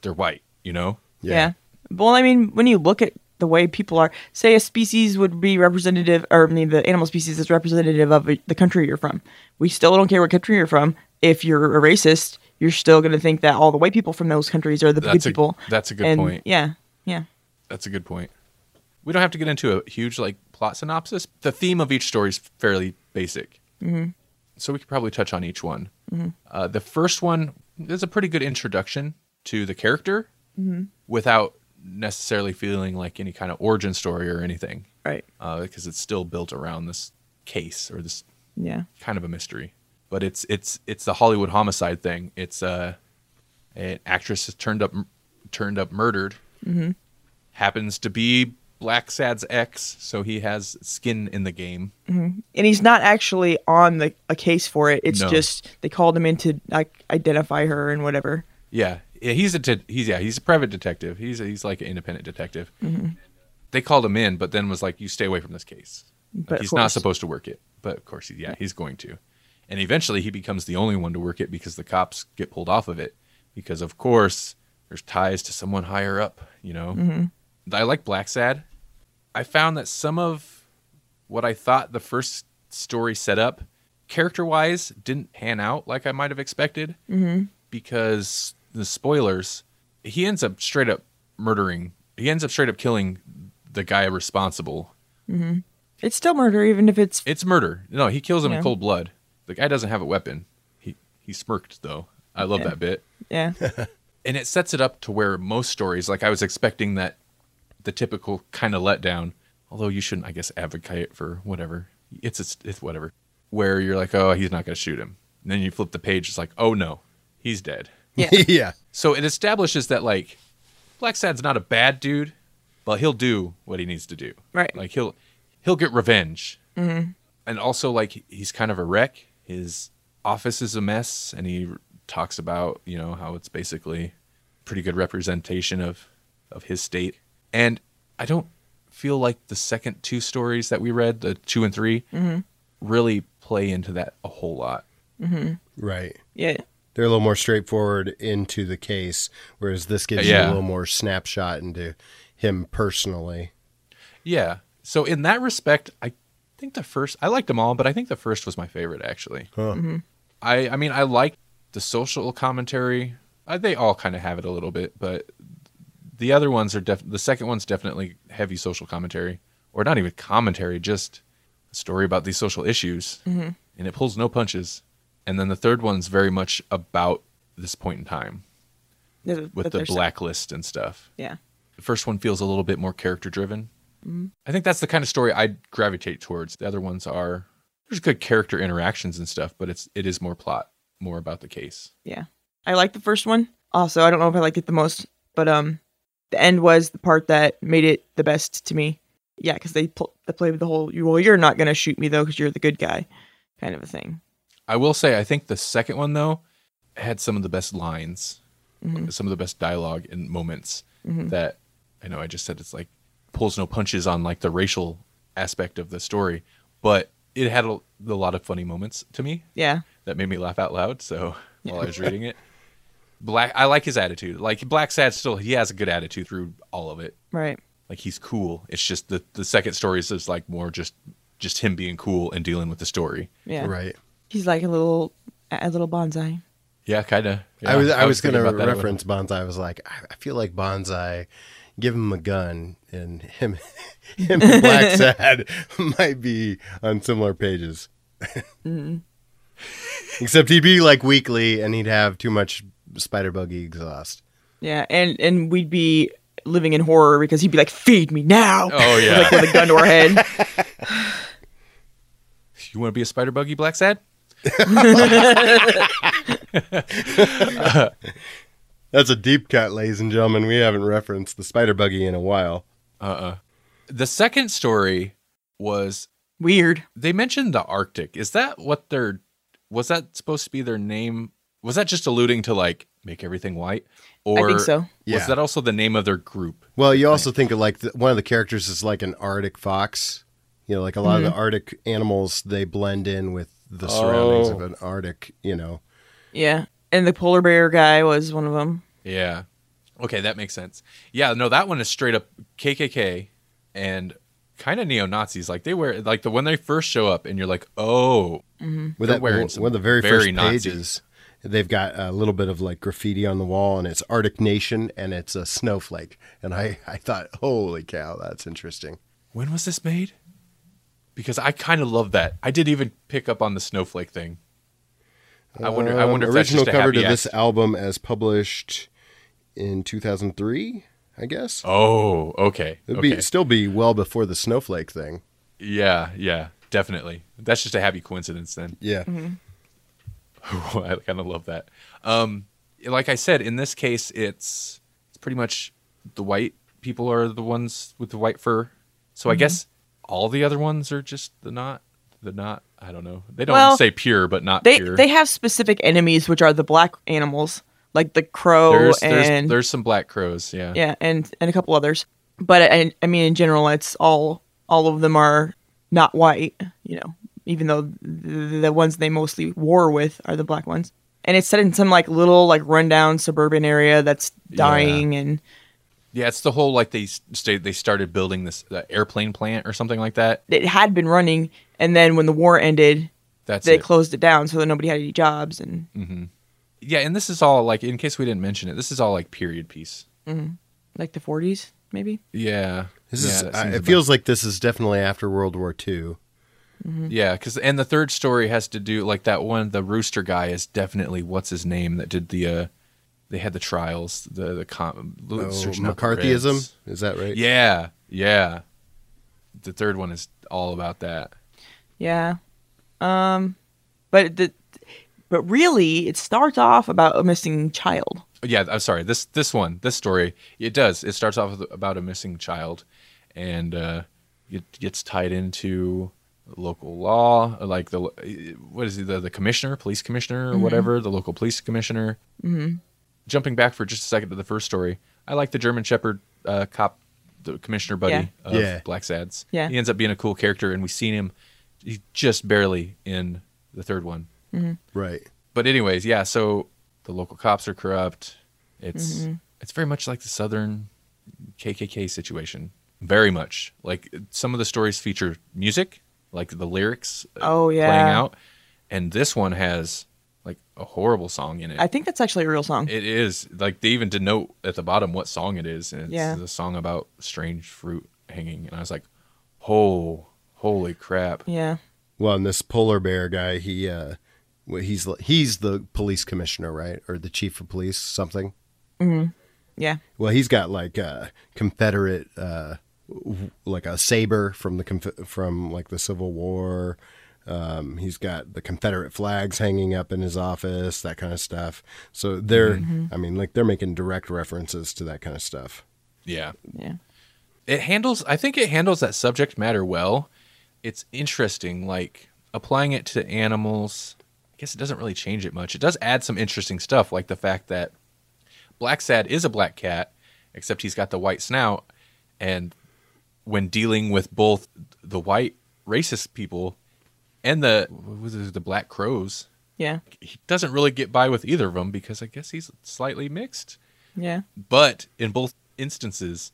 they're white. You know? Yeah. Well, I mean, when you look at the way people are, say a species would be representative, or I mean, the animal species is representative of the country you're from. We still don't care what country you're from. If you're a racist, you're still going to think that all the white people from those countries are the That's a- good people. that's a good And, point. Yeah. Yeah. That's a good point. We don't have to get into a huge like plot synopsis. The theme of each story is fairly basic, mm-hmm. so we could probably touch on each one. Uh, the first one is a pretty good introduction to the character without necessarily feeling like any kind of origin story or anything, Right. Uh, because it's still built around this case or this Yeah. kind of a mystery. But it's it's it's the Hollywood homicide thing. It's uh, an actress is turned up turned up murdered. Mm-hmm. Happens to be Blacksad's ex, so he has skin in the game. Mm-hmm. And he's not actually on the a case for it. It's No. just they called him in to like identify her and whatever. Yeah, yeah he's a he's yeah he's a private detective. He's he's like an independent detective. They called him in, but then was like, "You stay away from this case. Of he's not supposed to work it." But of course, he, yeah, he's going to. And eventually, he becomes the only one to work it because the cops get pulled off of it. Because of course, there's ties to someone higher up. You know, I like Blacksad. I found that some of what I thought the first story set up, character wise, didn't pan out like I might have expected. Mm-hmm. Because the spoilers, he ends up straight up murdering. He ends up straight up killing the guy responsible. Mm-hmm. It's still murder, even if it's It's murder. No, he kills him Yeah. in cold blood. The guy doesn't have a weapon. He he smirked though. I love Yeah. that bit. yeah. and it sets it up to where most stories like i was expecting that the typical kind of letdown although you shouldn't i guess advocate for whatever it's it's, it's whatever where you're like oh he's not going to shoot him and then you flip the page it's like oh no he's dead Yeah. yeah. so it establishes that like blacksad's not a bad dude but he'll do what he needs to do Right. like he'll he'll get revenge mm-hmm. and also like he's kind of a wreck his office is a mess and he talks about you know how it's basically pretty good representation of of his state and i don't feel like the second two stories that we read the two and 3 really play into that a whole lot Right. Yeah. They're a little more straightforward into the case, whereas this gives Yeah. you a little more snapshot into him personally. Yeah. So in that respect, I think the first I liked them all, but I think the first was my favorite actually. Huh. I I mean I like the social commentary. Uh, they all kind of have it a little bit, but the other ones are def- the second one's definitely heavy social commentary, or not even commentary, just a story about these social issues, and it pulls no punches. And then the third one's very much about this point in time with but the blacklist and stuff. Yeah. The first one feels a little bit more character driven. I think that's the kind of story I gravitate towards. The other ones are there's good character interactions and stuff, but it's it is more plot, more about the case. Yeah. I like the first one. Also, I don't know if I liked it the most, but um, the end was the part that made it the best to me. Yeah, because they pl- they played with the whole well, you're not gonna shoot me though because you're the good guy, kind of a thing. I will say I think the second one though had some of the best lines, mm-hmm. some of the best dialogue and moments mm-hmm. that I know I just said it's like pulls no punches on like the racial aspect of the story, but it had a, a lot of funny moments to me. Yeah. that made me laugh out loud. So while I was reading it, Black, I like his attitude. Like Blacksad, still he has a good attitude through all of it. Right. Like he's cool. It's just the the second story is just like more just just him being cool and dealing with the story. Yeah. Right. He's like a little a little bonsai. Yeah, kind of. I was I, was, going thinking to about that a little. reference Bonsai. I was like, I, I feel like Bonsai, give him a gun, and him, him and Black Sad might be on similar pages. Mm-hmm. Except he'd be like weekly, and he'd have too much spider buggy exhaust. Yeah, and and we'd be living in horror because he'd be like, "Feed me now!" Oh yeah. like with a gun to our head. you want to be a spider buggy, Blacksad? That's a deep cut, ladies and gentlemen. We haven't referenced the spider buggy in a while. Uh-uh. The second story was Weird. they mentioned the Arctic. Is that what their was that supposed to be their name? Was that just alluding to like make everything white? Or I think so. Yeah. was that also the name of their group? Well, you also think of like the, one of the characters is like an Arctic fox. You know, like a lot of mm-hmm. the Arctic animals, they blend in with the surroundings Oh. of an Arctic. You know, Yeah. And the polar bear guy was one of them. Yeah. Okay, that makes sense. Yeah, no, that one is straight up KKK and kind of neo Nazis. Like they wear like the when they first show up, and you're like, oh, mm-hmm. with They're that wearing one some one of the very, very first Nazi. pages, they've got a little bit of like graffiti on the wall, and it's Arctic Nation, and it's a snowflake. And I, I thought, holy cow, that's interesting. when was this made? Because I kind of love that. I didn't even pick up on the snowflake thing. I wonder. I Um, wonder if that's original just a cover happy to this album as published in 2003, I guess. Oh, okay. It'd okay. be still be well before the snowflake thing. Yeah, yeah, definitely. That's just a happy coincidence then. Yeah. I kind of love that. Um, like I said, in this case, it's it's pretty much the white people are the ones with the white fur. So Mm-hmm. I guess all the other ones are just the not the not. I don't know. They don't Well, say pure, but not They pure. they have specific enemies, which are the black animals, like the crow there's, there's and there's some black crows. Yeah. yeah, and and a couple others. But I, I mean, in general, it's all all of them are not white. You know, even though the, the ones they mostly war with are the black ones. And it's set in some like little like rundown suburban area that's dying and Yeah, it's the whole like they stay they started building this uh, airplane plant or something like that. it had been running. And then when the war ended, That's they it. closed it down so that nobody had any jobs. And yeah, and this is all like in case we didn't mention it, this is all like period piece. like the 40s, maybe. Yeah. This yeah, is. that I, it about- feels like this is definitely after World War II. Yeah, because and the third story has to do like that one. The rooster guy is definitely what's his name that did the. uh They had the trials. The the com- Oh, searching the McCarthyism is that right? Yeah, yeah. The third one is all about that. Yeah. Um, but the but really, it starts off about a missing child. Yeah, I'm sorry. This this one, this story, it does. It starts off with, about a missing child, and uh, it gets tied into local law, like the what is he the the commissioner, police commissioner, or whatever, the local police commissioner. Mm-hmm. Jumping back for just a second to the first story, I like the German Shepherd uh, cop, the commissioner buddy Yeah. of Yeah. Blacksad's. Yeah. he ends up being a cool character, and we've seen him he's just barely in the third one Right. but anyways, yeah. So the local cops are corrupt. It's Mm-hmm. it's very much like the Southern KKK situation. Very much like some of the stories feature music, like the lyrics. Oh yeah. playing out, and this one has like a horrible song in it. I think that's actually a real song. it is like they even denote at the bottom what song it is, and it's Yeah. the song about strange fruit hanging. And I was like, oh, holy crap! yeah. Well, and this polar bear guy, he uh, well, he's he's the police commissioner, right, or the chief of police, something. Yeah. Well, he's got like a Confederate, uh, like a saber from the conf- from like the Civil War. Um, he's got the Confederate flags hanging up in his office, that kind of stuff. So they're, I mean, like they're making direct references to that kind of stuff. Yeah. Yeah. it handles i think it handles that subject matter well it's interesting like applying it to animals i guess it doesn't really change it much it does add some interesting stuff like the fact that blacksad is a black cat except he's got the white snout and when dealing with both the white racist people and the what was it, the black crows Yeah. he doesn't really get by with either of them because i guess he's slightly mixed Yeah. but in both instances,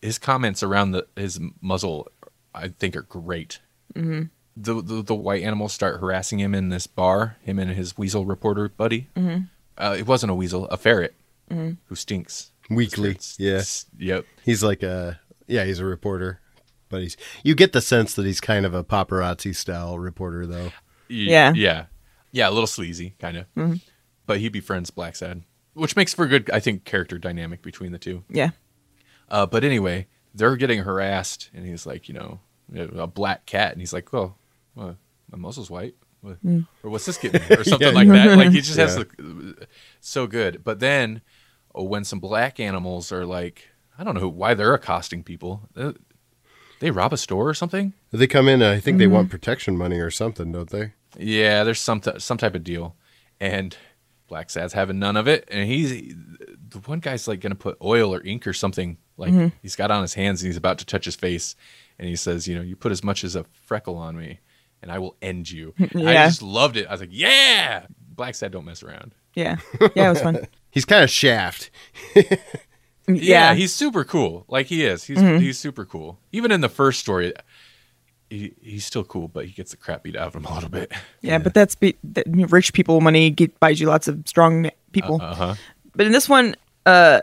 his comments around the his muzzle, I think, are great. Mm-hmm. The, the the white animals start harassing him in this bar. Him and his weasel reporter buddy. Mm-hmm. Uh, it wasn't a weasel, a ferret who stinks Weekly, It's- yeah. it's- Yep. He's like a, yeah, he's a reporter, but he's, you get the sense that he's kind of a paparazzi style reporter, though. Yeah. Yeah. Yeah. A little sleazy, kind of. Mm-hmm. But he befriends Blacksad, which makes for a good, I think, character dynamic between the two. Yeah. Uh, but anyway, they're getting harassed, and he's like, you know, a black cat, and he's like, well, well my muzzle's white. What- hmm. Or what's this getting? Or something like that. Like he just has the so good. But then oh, when some black animals are like, I don't know why they're accosting people. Uh, Uh, They rob a store or something. They come in. I think they Mm-hmm. want protection money or something, don't they? Yeah, there's some t- some type of deal, and Blacksad's having none of it, and he's the one guy's like gonna put oil or ink or something like Mm-hmm. he's got on his hands and he's about to touch his face, and he says, you know, you put as much as a freckle on me, and I will end you. yeah. I just loved it. I was like, yeah, Blacksad don't mess around. Yeah. Yeah, it was fun. He's kind of shaft. Yeah, yeah. he's super cool. Like he is. He's Mm-hmm. he's super cool. Even in the first story, he, he's still cool, but he gets the crap beat out of him a little bit. Yeah, but that's be, that, rich people money get buys you lots of strong people. Uh huh. But in this one, uh,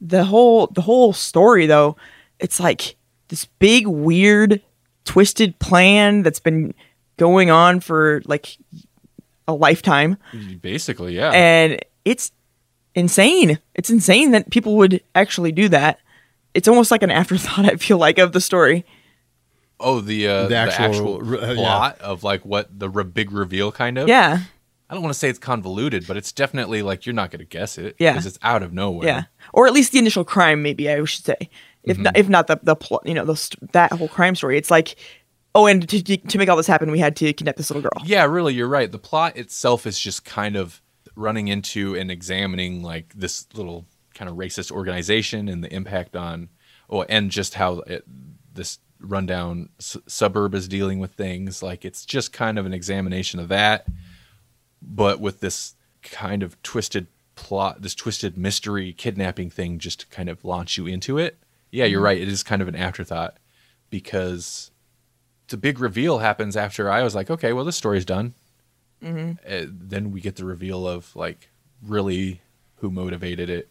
the whole the whole story though, it's like this big weird twisted plan that's been going on for like a lifetime, Basically, yeah. and it's insane. It's insane that people would actually do that. It's almost like an afterthought. I feel like of the story. Oh, the uh, The the actual- actual, uh, yeah. plot of like what the re- big reveal kind of. Yeah, I don't want to say it's convoluted, but it's definitely like you're not going to guess it. Yeah. because it's out of nowhere. yeah, or at least the initial crime. Maybe I should say, if Mm-hmm. not, if not the the plot, you know, the, that whole crime story. It's like, oh, and to to make all this happen, we had to kidnap this little girl. Yeah, really, you're right. The plot itself is just kind of running into and examining like this little kind of racist organization and the impact on, oh, and just how it, this rundown s- suburb is dealing with things. Like it's just kind of an examination of that, but with this kind of twisted plot, this twisted mystery kidnapping thing, just to kind of launch you into it. Yeah, you're mm-hmm. right. It is kind of an afterthought because the big reveal happens after I was like, okay, well, this story's done. Uh, then we get the reveal of like really who motivated it.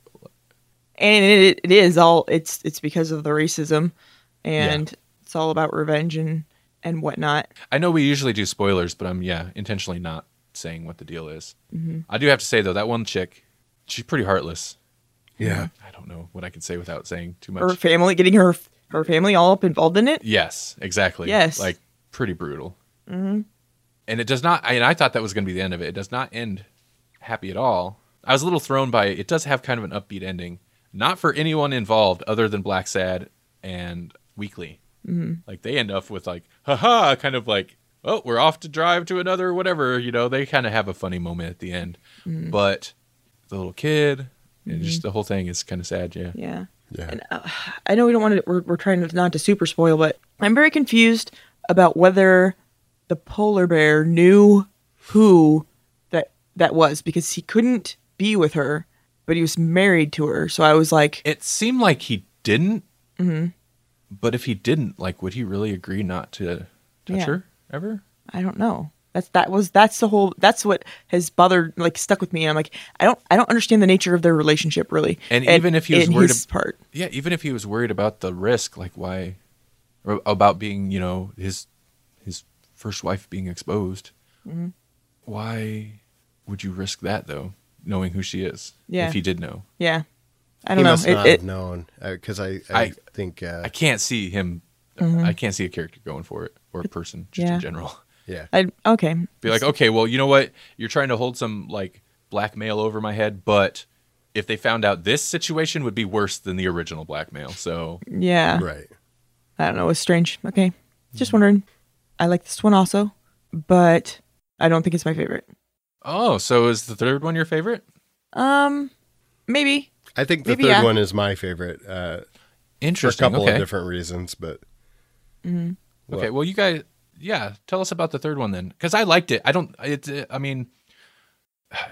and it, it is all it's it's because of the racism and it's all about revenge and and whatnot I know we usually do spoilers, but I'm yeah intentionally not saying what the deal is. I do have to say though that one chick, she's pretty heartless. Yeah. I don't know what I can say without saying too much. her family getting her her family all up involved in it Yes, exactly. Yes. like pretty brutal. Mm-hmm. And it does not. I, and I thought that was going to be the end of it. It does not end happy at all. I was a little thrown by it. It does have kind of an upbeat ending, not for anyone involved other than Blacksad and Weekly. Mm-hmm. Like they end up with like, haha, kind of like, oh, we're off to drive to another whatever. You know, they kind of have a funny moment at the end. But the little kid and just the whole thing is kind of sad. Yeah. yeah Yeah. and uh, i know we don't want to we're, we're trying not to super spoil but i'm very confused about whether the polar bear knew who that that was because he couldn't be with her but he was married to her so i was like It seemed like he didn't. Mm-hmm. But if he didn't, like, would he really agree not to touch Yeah. her ever? I don't know. That's that was that's the whole that's what has bothered like stuck with me. And I'm like I don't I don't understand the nature of their relationship really. And even if he was worried his ab- part, Yeah, even if he was worried about the risk, like why, about being, you know, his his first wife being exposed, Mm-hmm. why would you risk that though, knowing who she is? Yeah. If he did know, yeah, I don't know. must It- not it- have known because I, I, I- think uh, I can't see him. I can't see a character going for it or a person just Mm-hmm. Yeah. in general. yeah. I okay. Be like, okay, well, you know what? You're trying to hold some like blackmail over my head, but if they found out this situation would be worse than the original blackmail. So Yeah, Right. I don't know. It's strange. Okay, just wondering. I like this one also, but I don't think it's my favorite. Oh, so is the third one your favorite? Um, maybe. I think the Maybe, third yeah. one is my favorite uh, for a couple okay. of different reasons, but okay. Well, you guys, yeah, tell us about the third one then, because I liked it. I don't. It. I mean,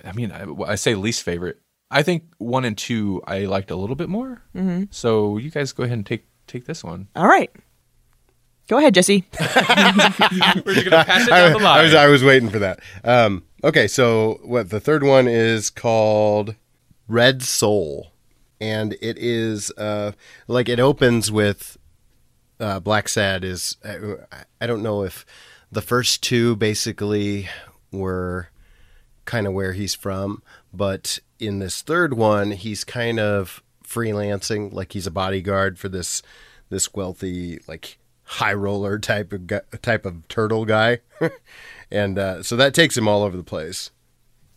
I mean, I, I say least favorite. I think one and two I liked a little bit more. Mm-hmm. So you guys go ahead and take take this one. All right. Go ahead, Jesse. We're gonna pass it I, down the I was. I was waiting for that. Um, okay, so what the third one is called Red Soul, and it is uh, like it opens with uh, Blacksad is I, I don't know if the first two basically were kind of where he's from, but in this third one he's kind of freelancing, like he's a bodyguard for this this wealthy like high roller type of gu- type of turtle guy, and uh, so that takes him all over the place.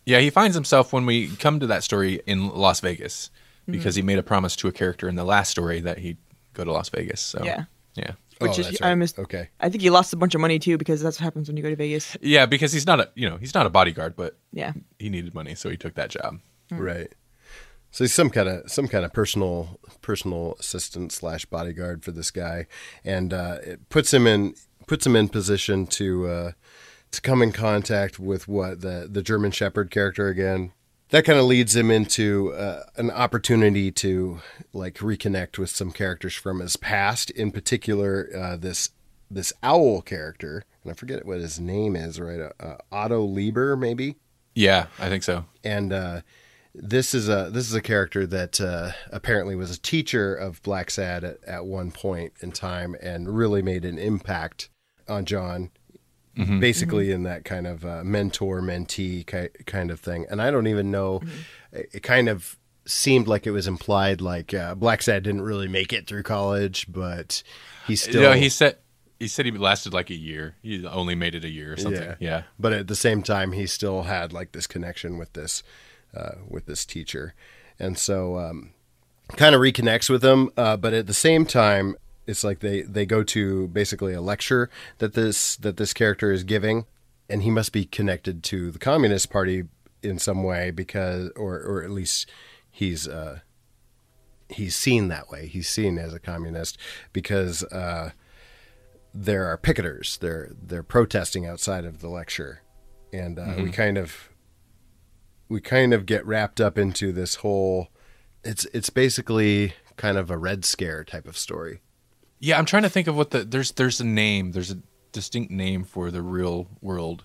Yeah, he finds himself when we come to that story in Las Vegas because he made a promise to a character in the last story that he'd go to Las Vegas. So Yeah. yeah, Which Oh, is that's I right. missed. Okay. I think he lost a bunch of money too because that's what happens when you go to Vegas. yeah, because he's not a you know he's not a bodyguard, but Yeah. he needed money, so he took that job. Right. So he's some kind of some kind of personal personal assistant slash bodyguard for this guy, and uh, it puts him in puts him in position to uh, to come in contact with what the the German Shepherd character again. That kind of leads him into uh, an opportunity to like reconnect with some characters from his past. In particular, uh, this this owl character, and I forget what his name is. Right, uh, uh, Otto Liebber, maybe Yeah, I think so. and uh, this is a this is a character that uh, apparently was a teacher of Blacksad at, at one point in time and really made an impact on John. Basically, in that kind of uh, mentor mentee ki- kind of thing, and I don't even know. It, it kind of seemed like it was implied like uh, Blacksad didn't really make it through college, but he still. no, he said he said he lasted like a year. He only made it a year or something. Yeah. Yeah, But at the same time, he still had like this connection with this, uh, with this teacher, and so um, kind of reconnects with them. Uh, but at the same time, it's like they they go to basically a lecture that this that this character is giving, and he must be connected to the Communist Party in some way because, or or at least he's. Uh, He's seen that way. He's seen as a communist because uh, there are picketers. They're they're protesting outside of the lecture, and uh, we kind of we kind of get wrapped up into this whole. It's it's basically kind of a red scare type of story. yeah. I'm trying to think of what the there's there's a name. There's a distinct name for the real world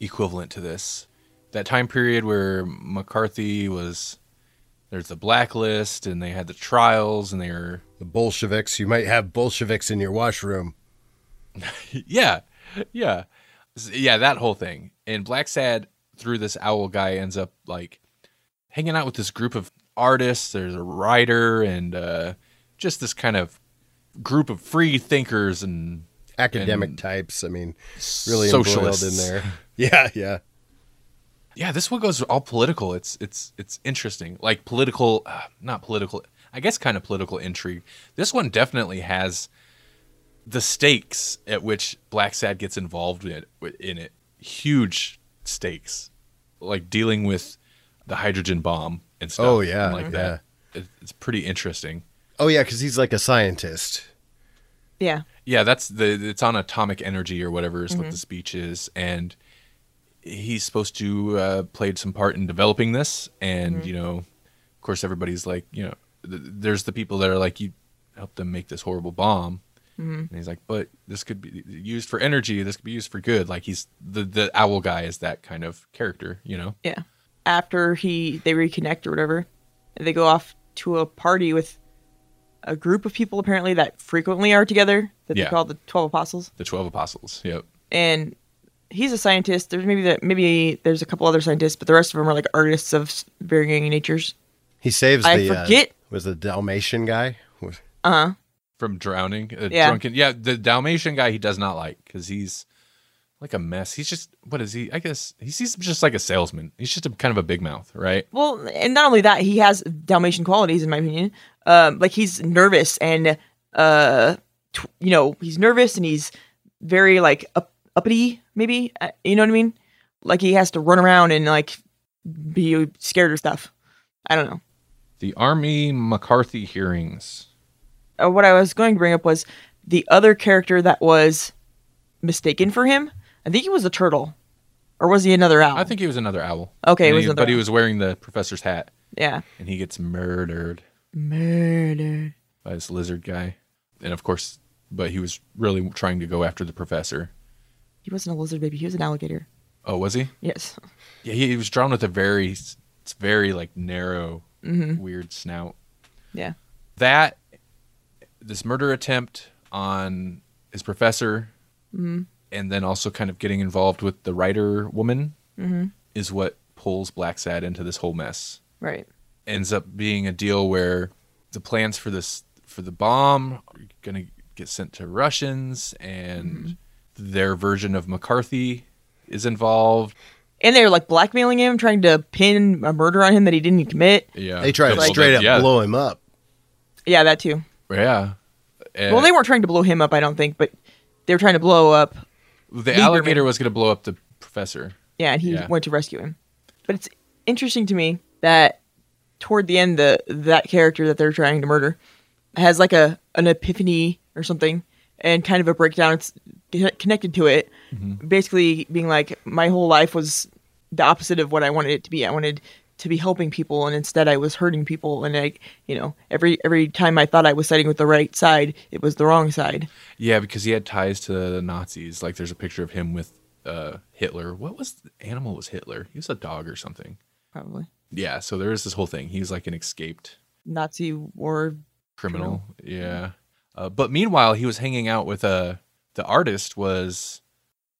equivalent to this. That time period where McCarthy was there's the blacklist and they had the trials and they were The Bolsheviks. You might have Bolsheviks in your washroom. yeah, yeah, yeah. That whole thing. And Blacksad through this owl guy ends up like hanging out with this group of artists. There's a writer and uh, just this kind of group of free thinkers and Academic And types. I mean, really embroiled socialists in there. Yeah, yeah. Yeah, this one goes all political. It's it's it's interesting, like political, uh, not political. I guess kind of political intrigue. This one definitely has the stakes at which Blacksad gets involved in it. In it, huge stakes, like dealing with the hydrogen bomb and stuff. Oh, yeah, and like that. It, it's pretty interesting. Oh yeah, because he's like a scientist. Yeah. Yeah, that's the it's on atomic energy or whatever is what the speech is, and he's supposed to uh, played some part in developing this. And you know, of course, everybody's like, you know, th- there's the people that are like, you helped them make this horrible bomb, and he's like, but this could be used for energy. This could be used for good. Like he's the the owl guy is that kind of character, you know. Yeah. After he they reconnect or whatever, they go off to a party with a group of people apparently that frequently are together that Yeah. they call the Twelve Apostles. The twelve apostles. Yep. And he's a scientist. There's maybe that maybe there's a couple other scientists, but the rest of them are like artists of varying natures. He saves I the. uh, forget- was the Dalmatian guy. Was- From drowning, a Yeah. drunken. Yeah, the Dalmatian guy he does not like because he's like a mess. He's just what is he? I guess he's, he's just like a salesman. He's just a kind of a big mouth, right? Well, and not only that, he has Dalmatian qualities, in my opinion. Um, like he's nervous and, uh, tw- you know, he's nervous and he's very like up- uppity, maybe. Uh, you know what I mean? Like he has to run around and like be scared of stuff. I don't know. The Army McCarthy hearings. Uh, what I was going to bring up was the other character that was mistaken for him. I think he was a turtle, or was he another owl? I think he was another owl. Okay, it was he- another but he was wearing the professor's hat, yeah, and he gets murdered murder. by this lizard guy. And of course, but he was really trying to go after the professor. He wasn't a lizard baby. He was an alligator. Oh, was he? Yes. Yeah, he, he was drawn with a very, it's very like narrow, Mm-hmm. weird snout. Yeah. that this murder attempt on his professor Mm-hmm. and then also kind of getting involved with the writer woman Mm-hmm. is what pulls blacksad into this whole mess Right. ends up being a deal where the plans for this for the bomb are going to get sent to russians and Mm-hmm. their version of mccarthy is involved. And they're like blackmailing him, trying to pin a murder on him that he didn't commit. Yeah, They tried to Well, straight up yeah, blow him up. Yeah, that too. Yeah. And Well, they weren't trying to blow him up, I don't think, but they were trying to blow up. the Lieberman. alligator was going to blow up the professor. Yeah, and he Yeah. went to rescue him. But it's interesting to me that toward the end, the that character that they're trying to murder has like a an epiphany or something, and kind of a breakdown. It's connected to it, mm-hmm. basically being like, my whole life was the opposite of what I wanted it to be. I wanted to be helping people, and instead I was hurting people. And I, you know, every every time I thought I was siding with the right side, it was the wrong side. Yeah, because he had ties to the Nazis. Like there's a picture of him with uh, Hitler. What was the animal? Was Hitler? He was a dog or something. Probably Yeah. So there was this whole thing. He's like an escaped Nazi war. criminal. Yeah. Uh, but meanwhile, he was hanging out with a the artist was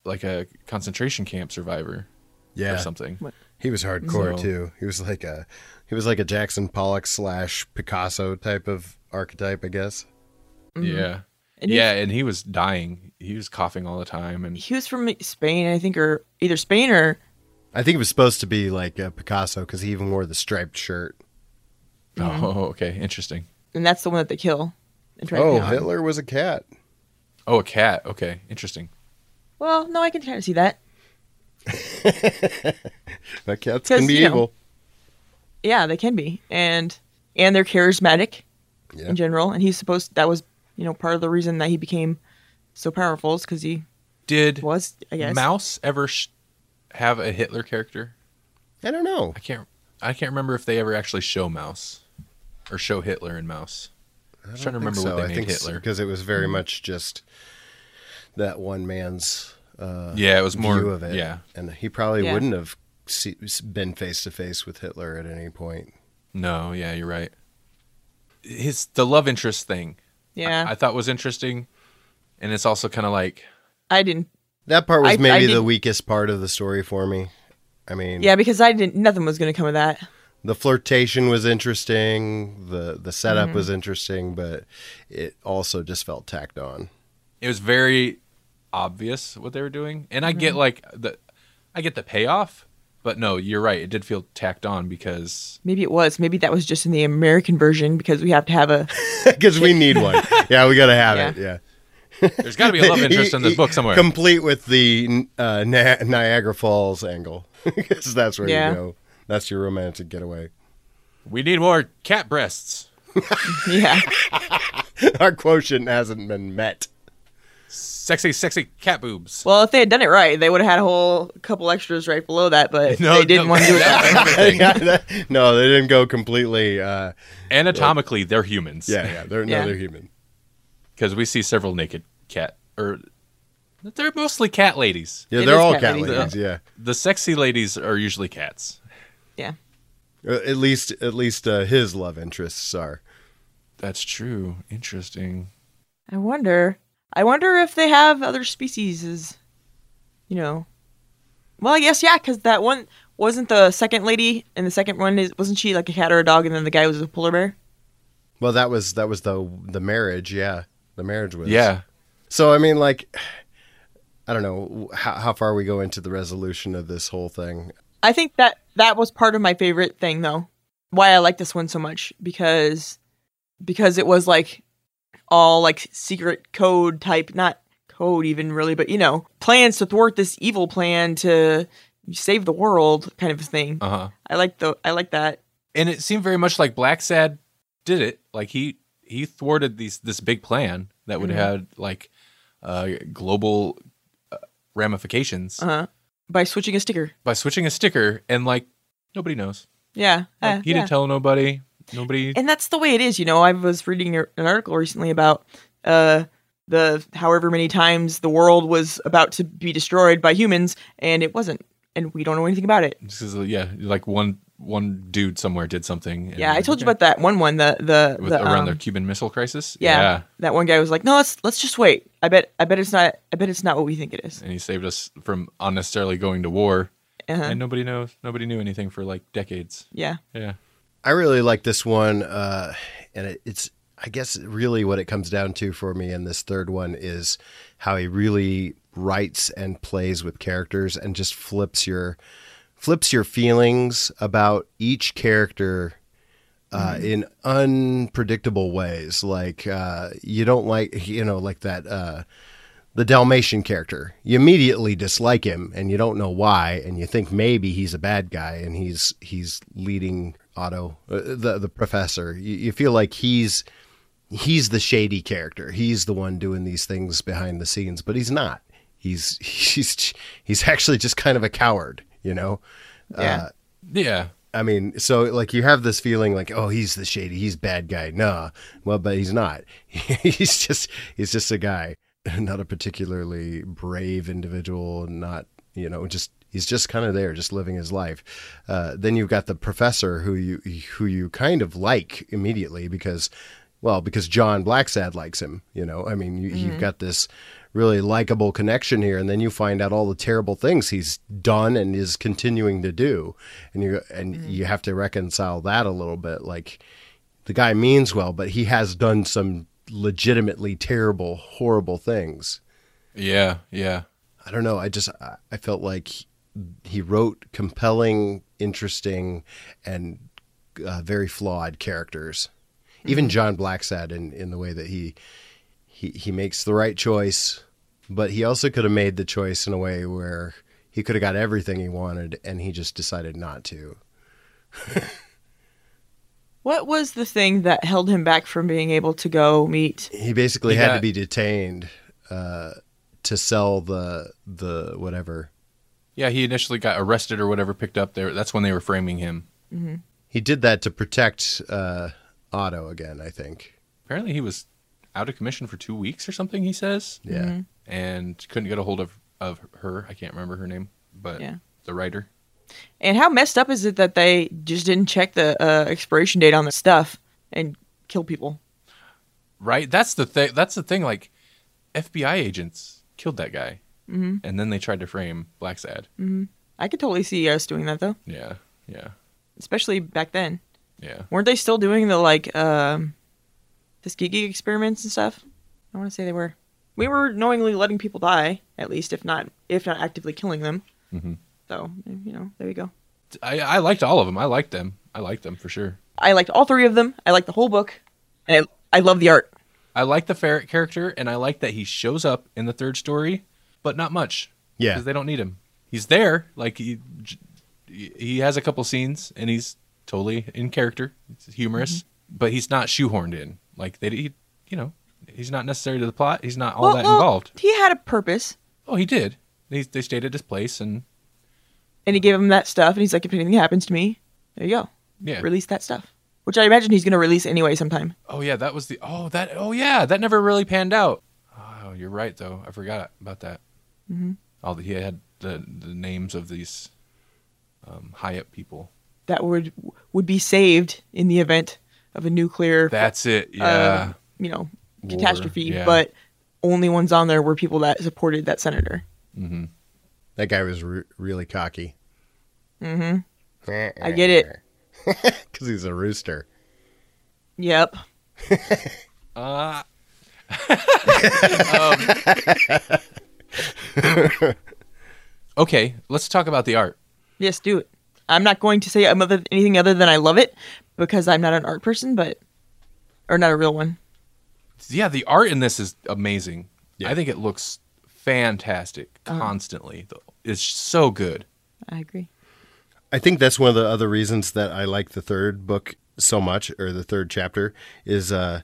like a concentration camp survivor Yeah, or something. He was hardcore So- too. He was like a he was like a Jackson Pollock slash Picasso type of archetype, I guess. Mm-hmm. Yeah. And he- yeah, and he was dying. He was coughing all the time, and He was from Spain, I think, or either Spain or I think it was supposed to be like a Picasso because he even wore the striped shirt. oh, mm-hmm. okay, interesting. and that's the one that they kill. And try to Oh. Hitler was a cat. Oh, a cat. Okay, interesting. Well, no, I can kind of see that. That cats can be you know, evil. Yeah, they can be, and and they're charismatic Yeah. in general. And he's supposed that was you know part of the reason that he became so powerful is because he Did was, I guess. Maus ever sh- have a Hitler character? I don't know. I can't. I can't remember if they ever actually show Maus or show Hitler in Maus. I was trying to remember what they I made think Hitler. because it was very much just that one man's uh, Yeah, it was more. view of it. Yeah, and he probably Yeah. wouldn't have see, been face to face with Hitler at any point. no, yeah, you're right. His the love interest thing. Yeah, I thought was interesting, and it's also kind of like I, didn't. That part was I- I maybe the weakest part of the story for me. I mean, Yeah, because I didn't. Nothing was going to come of that. the flirtation was interesting, the the setup Mm-hmm. was interesting, but it also just felt tacked on. it was very obvious what they were doing, and I Mm-hmm. get like the, I get the payoff, but no, you're right. It did feel tacked on because Maybe it was. Maybe that was just in the American version because we have to have a. Because we need one. yeah, we got to have it. Yeah. there's got to be a love interest in this book somewhere. Complete with the uh, Ni- Niagara Falls angle, because that's where Yeah. you go. That's your romantic getaway. we need more cat breasts. Yeah, Our quotient hasn't been met. Sexy, sexy cat boobs. well, if they had done it right, they would have had a whole couple extras right below that, but No, they didn't no, want to do it that way. Yeah, that- no, they didn't go completely. Uh, Anatomically, they're humans. yeah, yeah, they're Yeah. no, they're human. because we see several naked cat or they're mostly cat ladies. Yeah, It they're is all cat cat ladies, ladies. Yeah, The sexy ladies are usually cats. Yeah. Uh, at least at least uh, his love interests are. That's true. Interesting. I wonder. I wonder if they have other species. As, you know. Well, I guess yeah, because that one wasn't the second lady, and the second one is wasn't she like a cat or a dog, and then the guy was a polar bear. Well, that was that was the the marriage. Yeah, the marriage was. Yeah. So I mean, like, I don't know how how far we go into the resolution of this whole thing. I think that that was part of my favorite thing, though. Why I like this one so much because because it was like all like secret code type, not code even really, but you know, plans to thwart this evil plan to save the world kind of thing. Uh huh. I like the I like that. And it seemed very much like Blacksad did it. Like he he thwarted these this big plan that would Mhm. have like uh, global uh, ramifications Uh huh. By switching a sticker. by switching a sticker, and like nobody knows. Yeah. Like, uh, he yeah. didn't tell nobody. Nobody. and that's the way it is you know i was reading an article recently about uh the however many times the world was about to be destroyed by humans and it wasn't and we don't know anything about it This is yeah, like one one dude somewhere did something. yeah i told you about that one one the the, With- the around the um, Cuban Missile Crisis. yeah, that one guy was like no let's let's just wait i bet i bet it's not i bet it's not what we think it is and he saved us from unnecessarily going to war. uh-huh. And nobody knows. Nobody knew anything for like decades. yeah Yeah. I really like this one, uh, and it, it's I guess really what it comes down to for me in this third one is how he really writes and plays with characters and just flips your flips your feelings about each character uh, in unpredictable ways. Like uh, you don't like you know like that uh, the Dalmatian character. You immediately dislike him and you don't know why, and you think maybe he's a bad guy and he's he's leading Otto uh, the the professor. You, you feel like he's he's the shady character. He's the one doing these things behind the scenes, but he's not. He's he's he's actually just kind of a coward, you know. Yeah. Yeah. I mean, so like you have this feeling like, oh, he's the shady, he's bad guy. Nah, well, but he's not. he's just he's just a guy, not a particularly brave individual. Not you know, just he's just kind of there, just living his life. Uh, then you've got the professor who you who you kind of like immediately because, well, because John Blacksad likes him. You know, I mean, you, you've got this really likable connection here and then you find out all the terrible things he's done and is continuing to do and you and you have to reconcile that a little bit like the guy means well but he has done some legitimately terrible horrible things Yeah. Yeah. i don't know i just I- i felt like he wrote compelling interesting and uh, very flawed characters even john blacksad in in the way that he he he makes the right choice, but he also could have made the choice in a way where he could have got everything he wanted and he just decided not to. What was the thing that held him back from being able to go meet? He basically He had to be detained uh, to sell the the whatever. Yeah. He initially got arrested or whatever, picked up there. That's when they were framing him. He did that to protect uh, Otto again, I think. Apparently, he was out of commission for two weeks or something. He says, Yeah. and couldn't get a hold of of her. I can't remember her name, but Yeah. the writer. And how messed up is it that they just didn't check the uh, expiration date on the stuff and kill people? Right. That's the thing. That's the thing. Like, FBI agents killed that guy, mm-hmm. and then they tried to frame Blacksad. Mhm. I could totally see us doing that though, Yeah. Yeah. especially back then. Yeah. Weren't they still doing the like um, Tuskegee experiments and stuff? I want to say they were. We were knowingly letting people die, at least if not if not actively killing them. Mhm. So you know, there you go. I I liked all of them. I liked them. I liked them for sure. I liked all three of them. I liked the whole book, and I, I love the art. I like the ferret character, and I like that he shows up in the third story, but not much. Yeah. because they don't need him. He's there, like he he has a couple scenes, and he's totally in character. It's humorous, mm-hmm. but he's not shoehorned in. Like they, he, you know, he's not necessary to the plot. He's not all Well- that well, involved. He had a purpose, Oh, he did. They they stayed at his place, and and he gave him that stuff, and he's like, if anything happens to me, there you go, yeah. release that stuff. Which I imagine he's gonna release anyway sometime. Oh yeah, that was the. Oh that. Oh yeah, that never really panned out. Oh, you're right though. I forgot about that. Mm-hmm. All the, he had the the names of these um, high up people. That would would be saved in the event of a nuclear, That's it. uh, Yeah. you know, War, catastrophe. yeah. But only ones on there were people that supported that senator. That guy was re- really cocky. Mm-hmm. I get it. Because he's a rooster. Yep. Uh, okay, let's talk about the art. Yes, do it. I'm not going to say other, anything other than I love it because I'm not an art person, but or not a real one. Yeah, the art in this is amazing. Yeah. I think it looks fantastic constantly. It's so good. I agree. I think that's one of the other reasons that I like the third book so much, or the third chapter, is uh,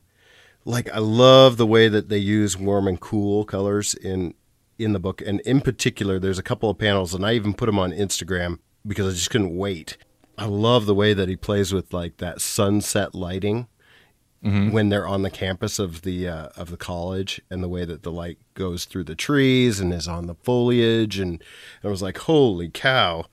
like I love the way that they use warm and cool colors in in the book, and in particular, there's a couple of panels, and I even put them on Instagram because I just couldn't wait. I love the way that he plays with like that sunset lighting when they're on the campus of the uh, of the college, and the way that the light goes through the trees and is on the foliage, and I was like, holy cow!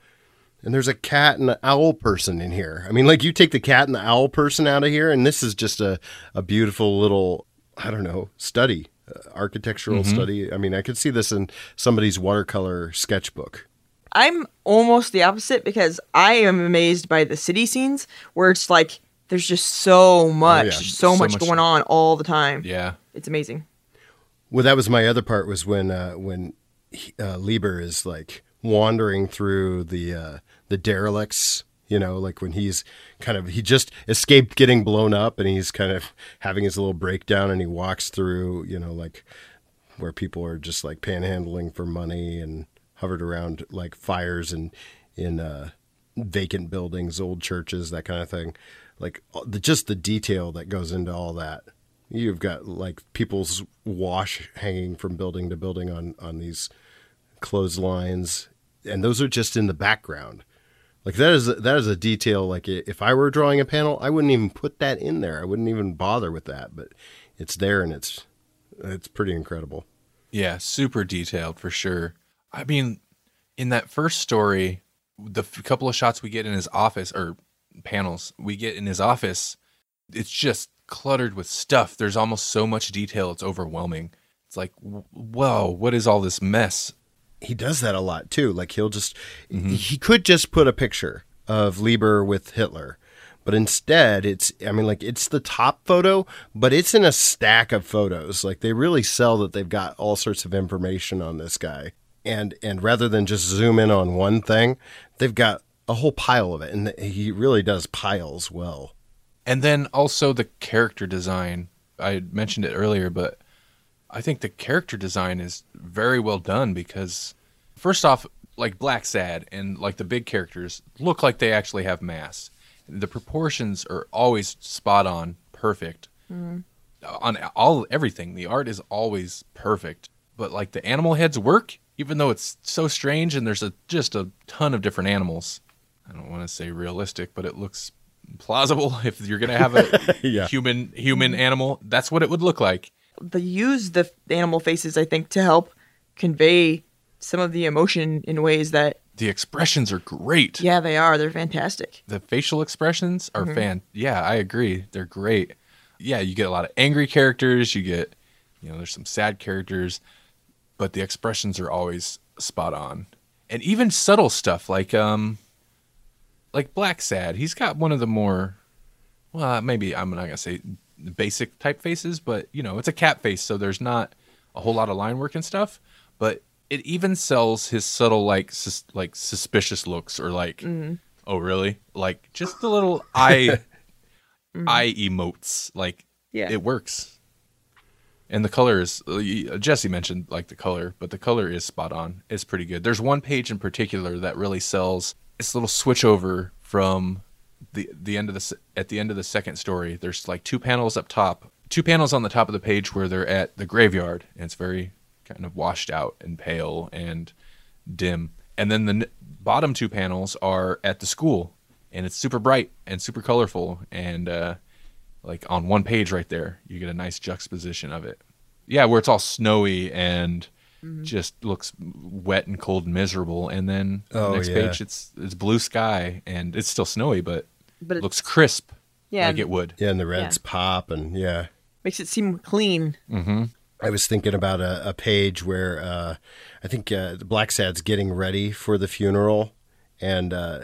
And there's a cat and an owl person in here. I mean, like you take the cat and the owl person out of here, and this is just a, a beautiful little, I don't know, study, uh, architectural study. I mean, I could see this in somebody's watercolor sketchbook. I'm almost the opposite because I am amazed by the city scenes where it's like there's just so much, yeah. so, So much, much- going on all the time. Yeah. It's amazing. Well, that was my other part was when uh, when he, uh, Liebber is like wandering through the uh, the derelicts. You know, like when he's kind of he just escaped getting blown up, and he's kind of having his little breakdown, and he walks through. You know, like where people are just like panhandling for money and hovered around like fires and in uh, vacant buildings, old churches, that kind of thing. Like the, just the detail that goes into all that. You've got like people's wash hanging from building to building on on these clotheslines, and those are just in the background. Like that is that is a detail. Like if I were drawing a panel, I wouldn't even put that in there. I wouldn't even bother with that. But it's there, and it's it's pretty incredible. Yeah, super detailed for sure. I mean, in that first story, the f- couple of shots we get in his office or panels we get in his office, it's just cluttered with stuff. There's almost so much detail, it's overwhelming. It's like, whoa, what is all this mess? He does that a lot too. Like he'll just mm-hmm. he could just put a picture of Liebber with Hitler, but instead it's I mean like it's the top photo, but it's in a stack of photos. Like they really sell that they've got all sorts of information on this guy. And and rather than just zoom in on one thing, they've got a whole pile of it and he really does piles well. And then also the character design. I mentioned it earlier, but I think the character design is very well done because, first off, like Blacksad and like the big characters look like they actually have mass. The proportions are always spot on, perfect mm-hmm. on all everything. The art is always perfect, but like the animal heads work, even though it's so strange and there's a just a ton of different animals. I don't want to say realistic, but it looks plausible. If you're gonna have a Yeah. human human animal, that's what it would look like. They use the animal faces, I think, to help convey some of the emotion in ways that, The expressions are great. yeah, they are. They're fantastic. The facial expressions are fan. Yeah, I agree. They're great. Yeah, you get a lot of angry characters. You get, you know, there's some sad characters, but the expressions are always spot on. And even subtle stuff like um, like Blacksad. He's got one of the more, well, maybe I'm not gonna say basic typefaces, but you know, it's a cat face, so there's not a whole lot of line work and stuff. But it even sells his subtle like sus- like suspicious looks or like, mm. oh really? Like just the little eye mm. eye emotes. Like Yeah. it works. And the color is uh, uh, Jesse mentioned like the color, but the color is spot on. It's pretty good. There's one page in particular that really sells this little switch over from the the end of the at the end of the second story. There's like two panels up top, two panels on the top of the page where they're at the graveyard, and it's very kind of washed out and pale and dim. And then the n- bottom two panels are at the school, and it's super bright and super colorful and uh, like on one page right there, you get a nice juxtaposition of it. Yeah, where it's all snowy and just looks wet and cold and miserable, and then Oh, the next yeah. page it's it's blue sky and it's still snowy, but But it it looks crisp, Yeah, like it would. Yeah, and the reds pop and yeah. makes it seem clean. I was thinking about a, a page where uh, I think uh, Blacksad's getting ready for the funeral, and uh,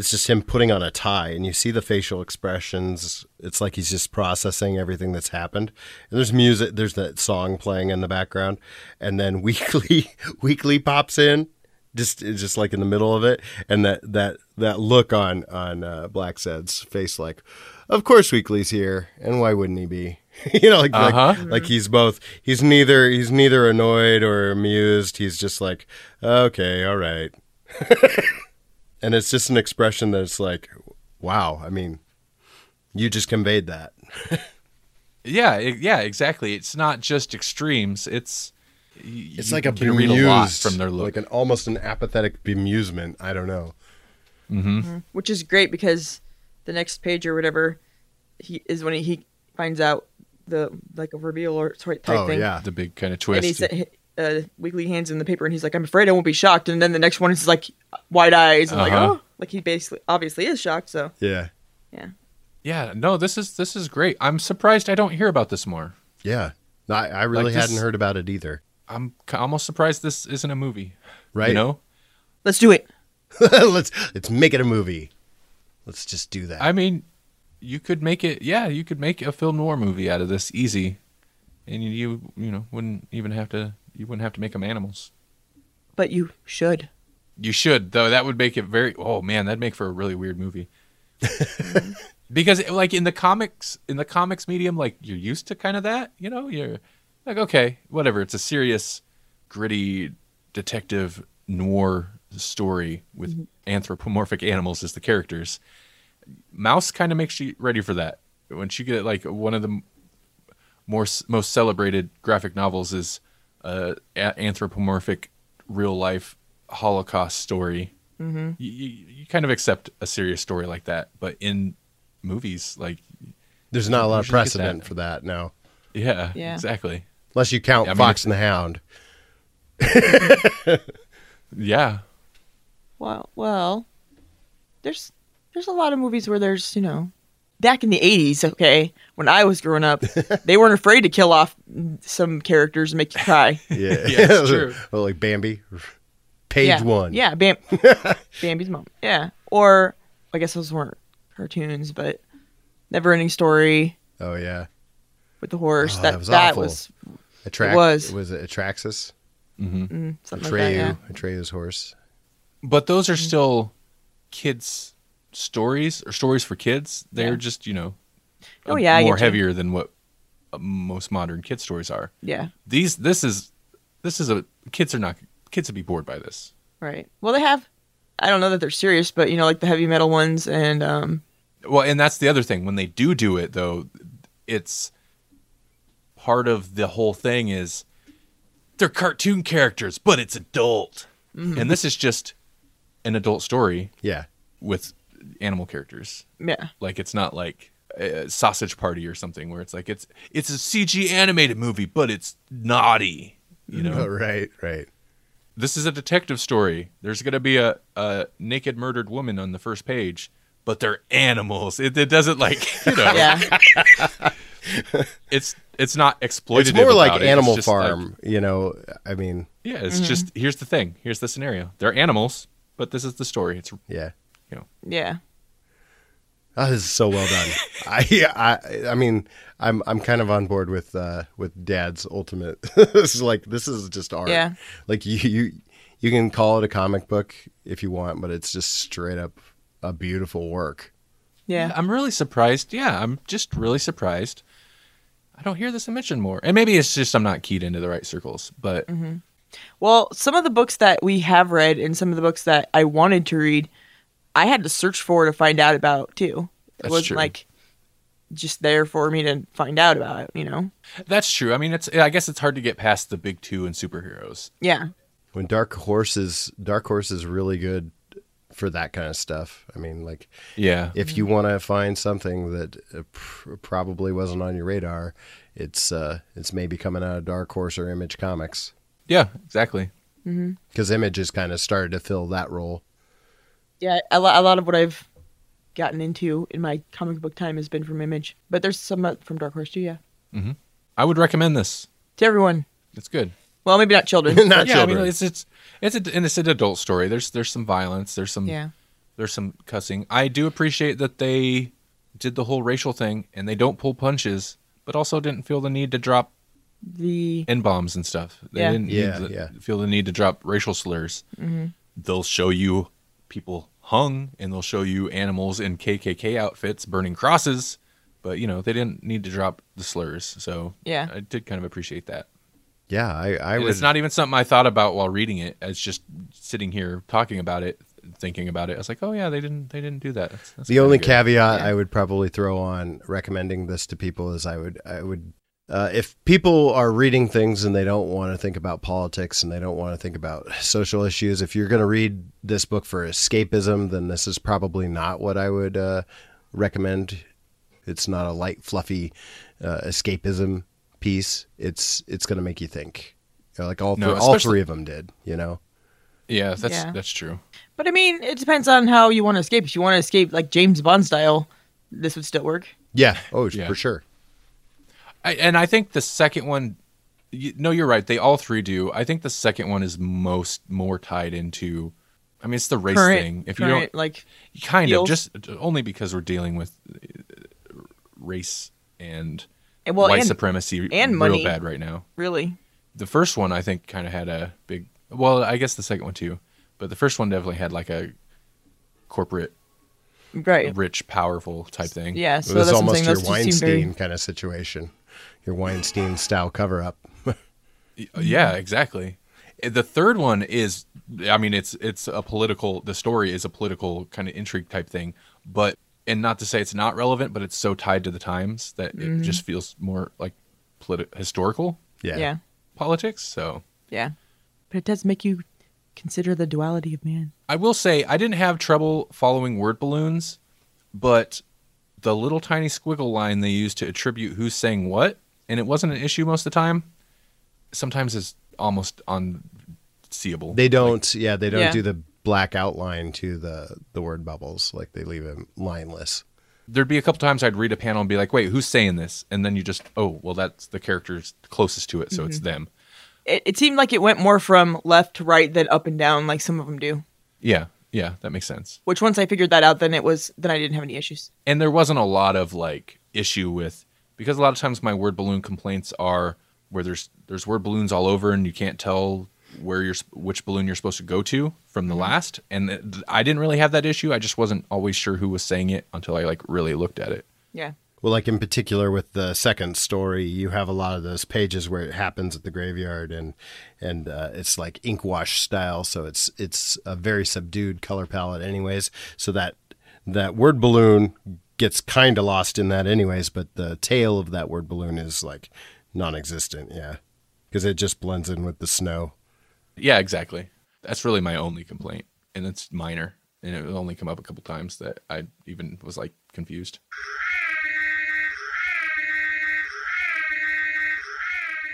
it's just him putting on a tie, and you see the facial expressions. It's like he's just processing everything that's happened. And there's music, there's that song playing in the background, and then Weekly Weekly pops in, just just like in the middle of it, and that that that look on on uh, Blacksad's face, like, of course Weekly's here, and why wouldn't he be? you know, like, Uh-huh. like like he's both he's neither he's neither annoyed or amused he's just like okay all right and it's just an expression that's like wow i mean you just conveyed that Yeah, it, yeah, exactly. It's not just extremes. It's y- it's you like a can read a lot bemused from their look. like an almost an apathetic bemusement i don't know mm-hmm. Mm-hmm. which is great because the next page or whatever he is when he finds out the like a reveal or type oh thing. yeah the big kind of And twist. he said, uh, Weekly hands in the paper, and he's like, "I'm afraid I won't be shocked." And then the next one is like wide eyes, and like, Uh-huh. oh, like he basically obviously is shocked. So yeah yeah, yeah, no, this is this is great. I'm surprised I don't hear about this more. yeah No, I, I really Like hadn't heard about it either I'm almost surprised this isn't a movie. right You know, let's do it. let's let's make it a movie let's just do that I mean, you could make it. Yeah, you could make a film noir movie out of this easy, and you you, you know wouldn't even have to. You wouldn't have to make them animals. but you should. You should though. That would make it very. Oh man, that'd make for a really weird movie. because like in the comics, in the comics medium, like you're used to kind of that. You know, you're like okay, whatever. It's a serious, gritty detective noir story with mm-hmm. anthropomorphic animals as the characters. Maus kind of makes you ready for that. When you get like one of the more most celebrated graphic novels is a anthropomorphic real life Holocaust story. Mm-hmm. You, you, you kind of accept a serious story like that, but in movies, like There's not a lot of precedent that. for that now, yeah, Yeah. exactly, unless you count I mean, Fox and the Hound. yeah, Well, well, there's there's a lot of movies where there's you know, back in the '80s, okay, when I was growing up, they weren't afraid to kill off some characters and make you cry. Yeah, Yeah, it's true. well, like Bambi, page yeah. one. Yeah, Bam- Bambi's mom. Yeah, or I guess those weren't cartoons, but Never Ending Story Oh yeah. with the horse. Oh, that that was that awful. was Attract- It was. Was it Atraxas? mm, something Atreyu. like that. Yeah. Atreyu's horse. but those are still kids' stories or stories for kids. They're Yeah. just you know, Oh, yeah, I more get you. heavier than what uh, most modern kid stories are. Yeah, These this is this is a kids are not kids would be bored by this. right. Well, they have. I don't know that they're serious, but you know, like the heavy metal ones, and um, Well, and that's the other thing. When they do do it, though, it's part of the whole thing is they're cartoon characters, but it's adult, and this is just an adult story Yeah. with animal characters. yeah, Like it's not like a Sausage Party or something where it's like it's it's a CG animated movie, but it's naughty. You know, Oh, right. Right. this is a detective story. There's going to be a, a naked murdered woman on the first page, but they're animals. It, it doesn't like you know. yeah, It's it's not exploitative. It's more like it. Animal just like- Farm. you know. I mean, yeah, it's just mm-hmm. here's the thing. Here's the scenario. They're animals, but this is the story. It's yeah. You know yeah. Oh, this is so well done. I, I, I mean, I'm, I'm kind of on board with, uh, with Dad's ultimate. this is like, this is just art. Yeah. Like you, you, you can call it a comic book if you want, but it's just straight up a beautiful work. Yeah. I'm really surprised. Yeah, I'm just really surprised. I don't hear this mentioned more, and maybe it's just I'm not keyed into the right circles. But Well, some of the books that we have read and some of the books that I wanted to read, I had to search for to find out about too. It That's wasn't true. like just there for me to find out about it, you know? that's true. I mean, it's I guess it's hard to get past the big two and superheroes. Yeah. When Dark Horse is, Dark Horse is really good for that kind of stuff. I mean, like, Yeah, if you want to find something that uh, pr- probably wasn't on your radar, it's, uh, it's maybe coming out of Dark Horse or Image Comics. yeah, exactly. Because Image has kind of started to fill that role. Yeah, a lot, a lot of what I've gotten into in my comic book time has been from Image, but there's some uh, from Dark Horse too, yeah. I would recommend this. To everyone. It's good. Well, maybe not children. Not yeah, children. I mean, it's it's it's a, and it's an adult story. There's there's some violence. There's some yeah. there's some cussing. I do appreciate that they did the whole racial thing and they don't pull punches, but also didn't feel the need to drop The n bombs and stuff. They Yeah. didn't Yeah, need the, yeah. feel the need to drop racial slurs. They'll show you people hung and they'll show you animals in KKK outfits burning crosses, but you know they didn't need to drop the slurs. So Yeah. I did kind of appreciate that. Yeah, I, I And was. it's not even something I thought about while reading it. It's just sitting here talking about it, thinking about it. I was like, oh yeah, they didn't they didn't do that. That's, that's the only good. caveat Yeah. I would probably throw on recommending this to people is I would I would uh, if people are reading things and they don't want to think about politics and they don't want to think about social issues, if you're going to read this book for escapism, then this is probably not what I would uh, recommend. It's not a light, fluffy uh, escapism piece. It's it's going to make you think. You know, like all No, three, all three of them did. You know. Yeah, that's Yeah. that's true. But I mean, it depends on how you want to escape. If you want to escape like James Bond style, this would still work. Yeah. Oh, Yeah. for sure. I, and I think the second one, you, no, you're right. They all three do. I think the second one is most more tied into. I mean, it's the race Current, thing. If you current, don't, like kind feels- of just only because we're dealing with uh, race and well, white and supremacy and real money. bad right now. really, The first one I think kind of had a big Well, I guess the second one too, but the first one definitely had like a corporate, Right. rich, powerful type thing. Yeah. It So was that's almost your Those two seem Weinstein very. kind of situation, your Weinstein style cover up. Yeah, exactly. The third one is, I mean, it's it's a political. The story is a political kind of intrigue type thing, but and not to say it's not relevant, but it's so tied to the times that it mm-hmm. just feels more like politi- historical Yeah. Yeah. politics. So Yeah. But it does make you consider the duality of man. I will say I didn't have trouble following word balloons, but the little tiny squiggle line they used to attribute who's saying what, and it wasn't an issue most of the time. Sometimes it's almost unseeable. They don't. yeah, they don't Yeah. do the black outline to the the word bubbles. Like they leave them lineless. There'd be a couple times I'd read a panel and be like, "Wait, who's saying this?" And then you just, "Oh, well, that's the characters closest to it, so it's mm-hmm. them." It, it seemed like it went more from left to right than up and down, like some of them do. Yeah, yeah, that makes sense. Which once I figured that out, then it was then I didn't have any issues. and there wasn't a lot of like issue with because a lot of times my word balloon complaints are where there's there's word balloons all over and you can't tell where you're which balloon you're supposed to go to from the mm-hmm. last and th- I didn't really have that issue I just wasn't always sure who was saying it until I like really looked at it Yeah. Well, like in particular with the second story, you have a lot of those pages where it happens at the graveyard, and and uh, it's like ink wash style, so it's it's a very subdued color palette, anyways. So that that word balloon gets kind of lost in that, anyways. But the tail of that word balloon is like non-existent, yeah, because it just blends in with the snow. yeah exactly that's really my only complaint and it's minor and it only come up a couple times that I even was like confused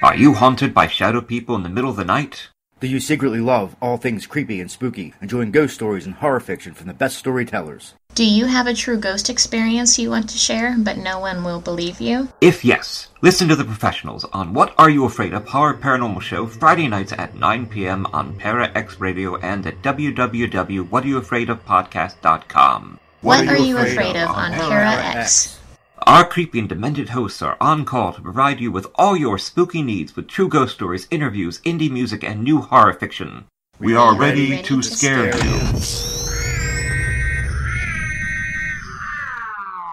Are you haunted by shadow people in the middle of the night? Do you secretly love all things creepy and spooky, enjoying ghost stories and horror fiction from the best storytellers? Do you have a true ghost experience you want to share, but no one will believe you? If yes, listen to the professionals on What Are You Afraid of Horror Paranormal Show Friday nights at 9 p.m. on Para X Radio and at www.whatareyouafraidofpodcast.com. What, are you afraid of on Para X? Our creepy and demented hosts are on call to provide you with all your spooky needs with true ghost stories, interviews, indie music, and new horror fiction. We are ready, ready to, to scare scare you.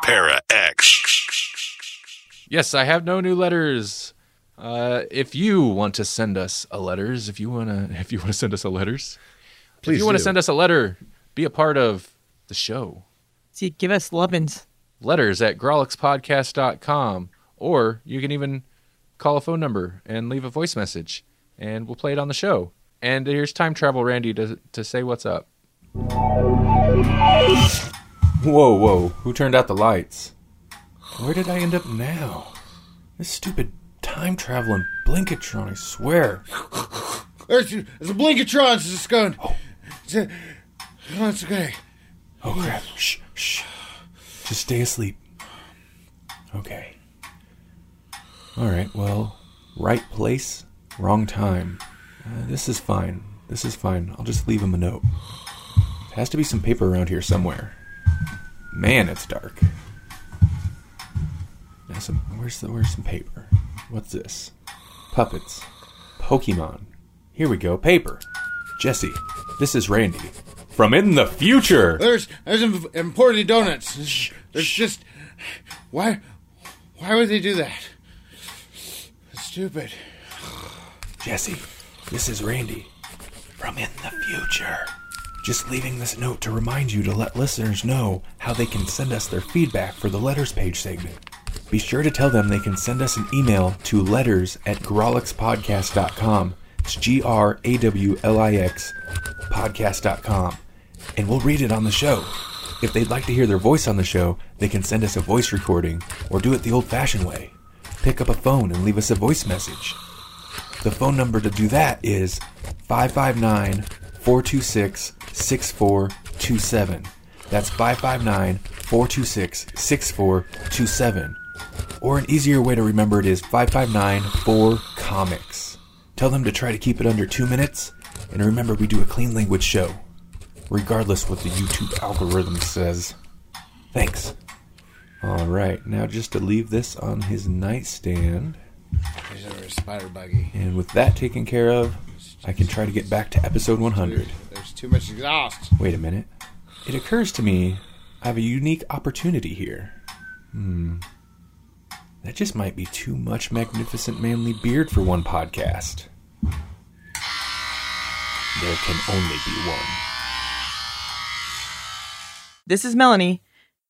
Para X. Yes, I have no new letters. Uh, if you want to send us a letters, if you wanna, if you wanna send us a letters, Please if you want to send us a letter, be a part of the show. See, give us lovin's. Letters at grawlixpodcast.com, or you can even call a phone number and leave a voice message, and we'll play it on the show. And here's time travel Randy to to say what's up. Whoa, whoa! Who turned out the lights? Where did I end up now? This stupid time traveling Blinkatron, I swear. There's, there's a Blinkatron it's just going. Oh. It's, a, oh, it's okay. Oh crap! Shh, shh. Just stay asleep. Okay. All right. Well, right place, wrong time. Uh, this is fine. This is fine. I'll just leave him a note. There has to be some paper around here somewhere. Man, it's dark. Now some. Where's the? Where's some paper? What's this? Puppets. Pokemon. Here we go. Paper. Jesse, this is Randy from in the future. There's there's im- important donuts. There's, there's just why why would they do that? It's stupid. Jesse, this is Randy from in the future. Just leaving this note to remind you to let listeners know how they can send us their feedback for the letters page segment. Be sure to tell them they can send us an email to letters at grawlixpodcast.com. It's G R A W L I X podcast.com. And we'll read it on the show. If they'd like to hear their voice on the show, they can send us a voice recording or do it the old fashioned way. Pick up a phone and leave us a voice message. The phone number to do that is 559 426 6427. That's 559 426 6427. Or an easier way to remember it is 559 4 Comics. Tell them to try to keep it under two minutes, and remember we do a clean language show, regardless what the YouTube algorithm says. Thanks. Alright, now just to leave this on his nightstand. There's a spider buggy. And with that taken care of, I can try to get back to episode 100. There's too much exhaust. Wait a minute. It occurs to me I have a unique opportunity here. Hmm. That just might be too much magnificent manly beard for one podcast. There can only be one. This is Melanie.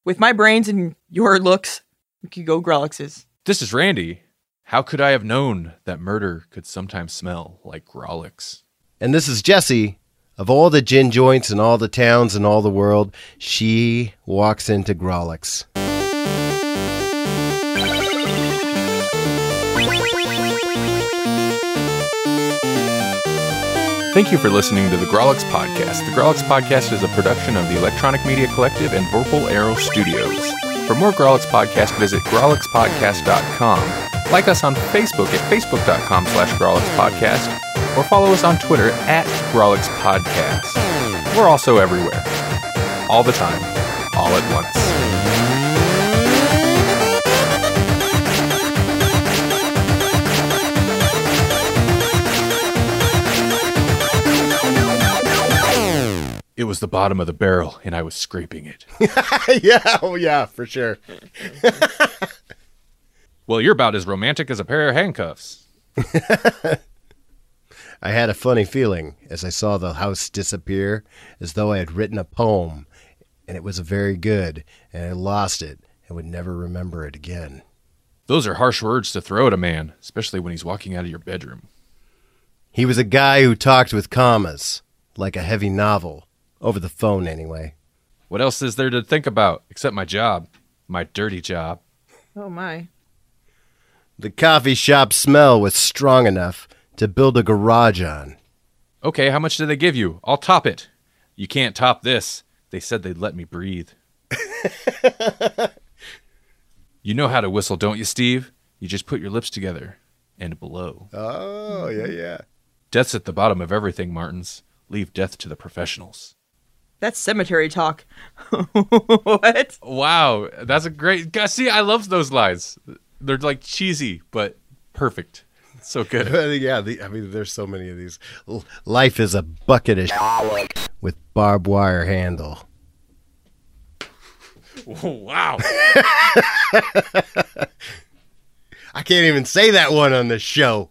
With my brains and your looks, we could go Grawlixes. This is Randy. How could I have known that murder could sometimes smell like Grawlix? And this is Jesse. Of all the gin joints in all the towns in all the world, she walks into Grawlix. Thank you for listening to the Grawlix Podcast. The Grawlix Podcast is a production of the Electronic Media Collective and Vorpal Arrow Studios. For more Grawlix Podcast, visit grawlixpodcast.com. Like us on Facebook at facebook.com slash grawlixpodcast or follow us on Twitter at Grawlix Podcast. We're also everywhere. All the time. All at once. It was the bottom of the barrel, and I was scraping it. yeah, oh yeah, for sure. Well, you're about as romantic as a pair of handcuffs. I had a funny feeling as I saw the house disappear, as though I had written a poem, and it was very good, and I lost it and would never remember it again. Those are harsh words to throw at a man, especially when he's walking out of your bedroom. He was a guy who talked with commas, like a heavy novel, over the phone anyway. What else is there to think about except my job? My dirty job. Oh my. The coffee shop smell was strong enough to build a garage on. Okay, how much did they give you? I'll top it. You can't top this. They said they'd let me breathe. you know how to whistle, don't you, Steve? You just put your lips together and blow. Oh, yeah, yeah. Death's at the bottom of everything, Martins. Leave death to the professionals. That's cemetery talk. what? Wow, that's a great. God, See, I love those lines. They're like cheesy, but perfect. So good. yeah, the, I mean, there's so many of these. Life is a bucket of shit with barbed wire handle. wow. I can't even say that one on this show.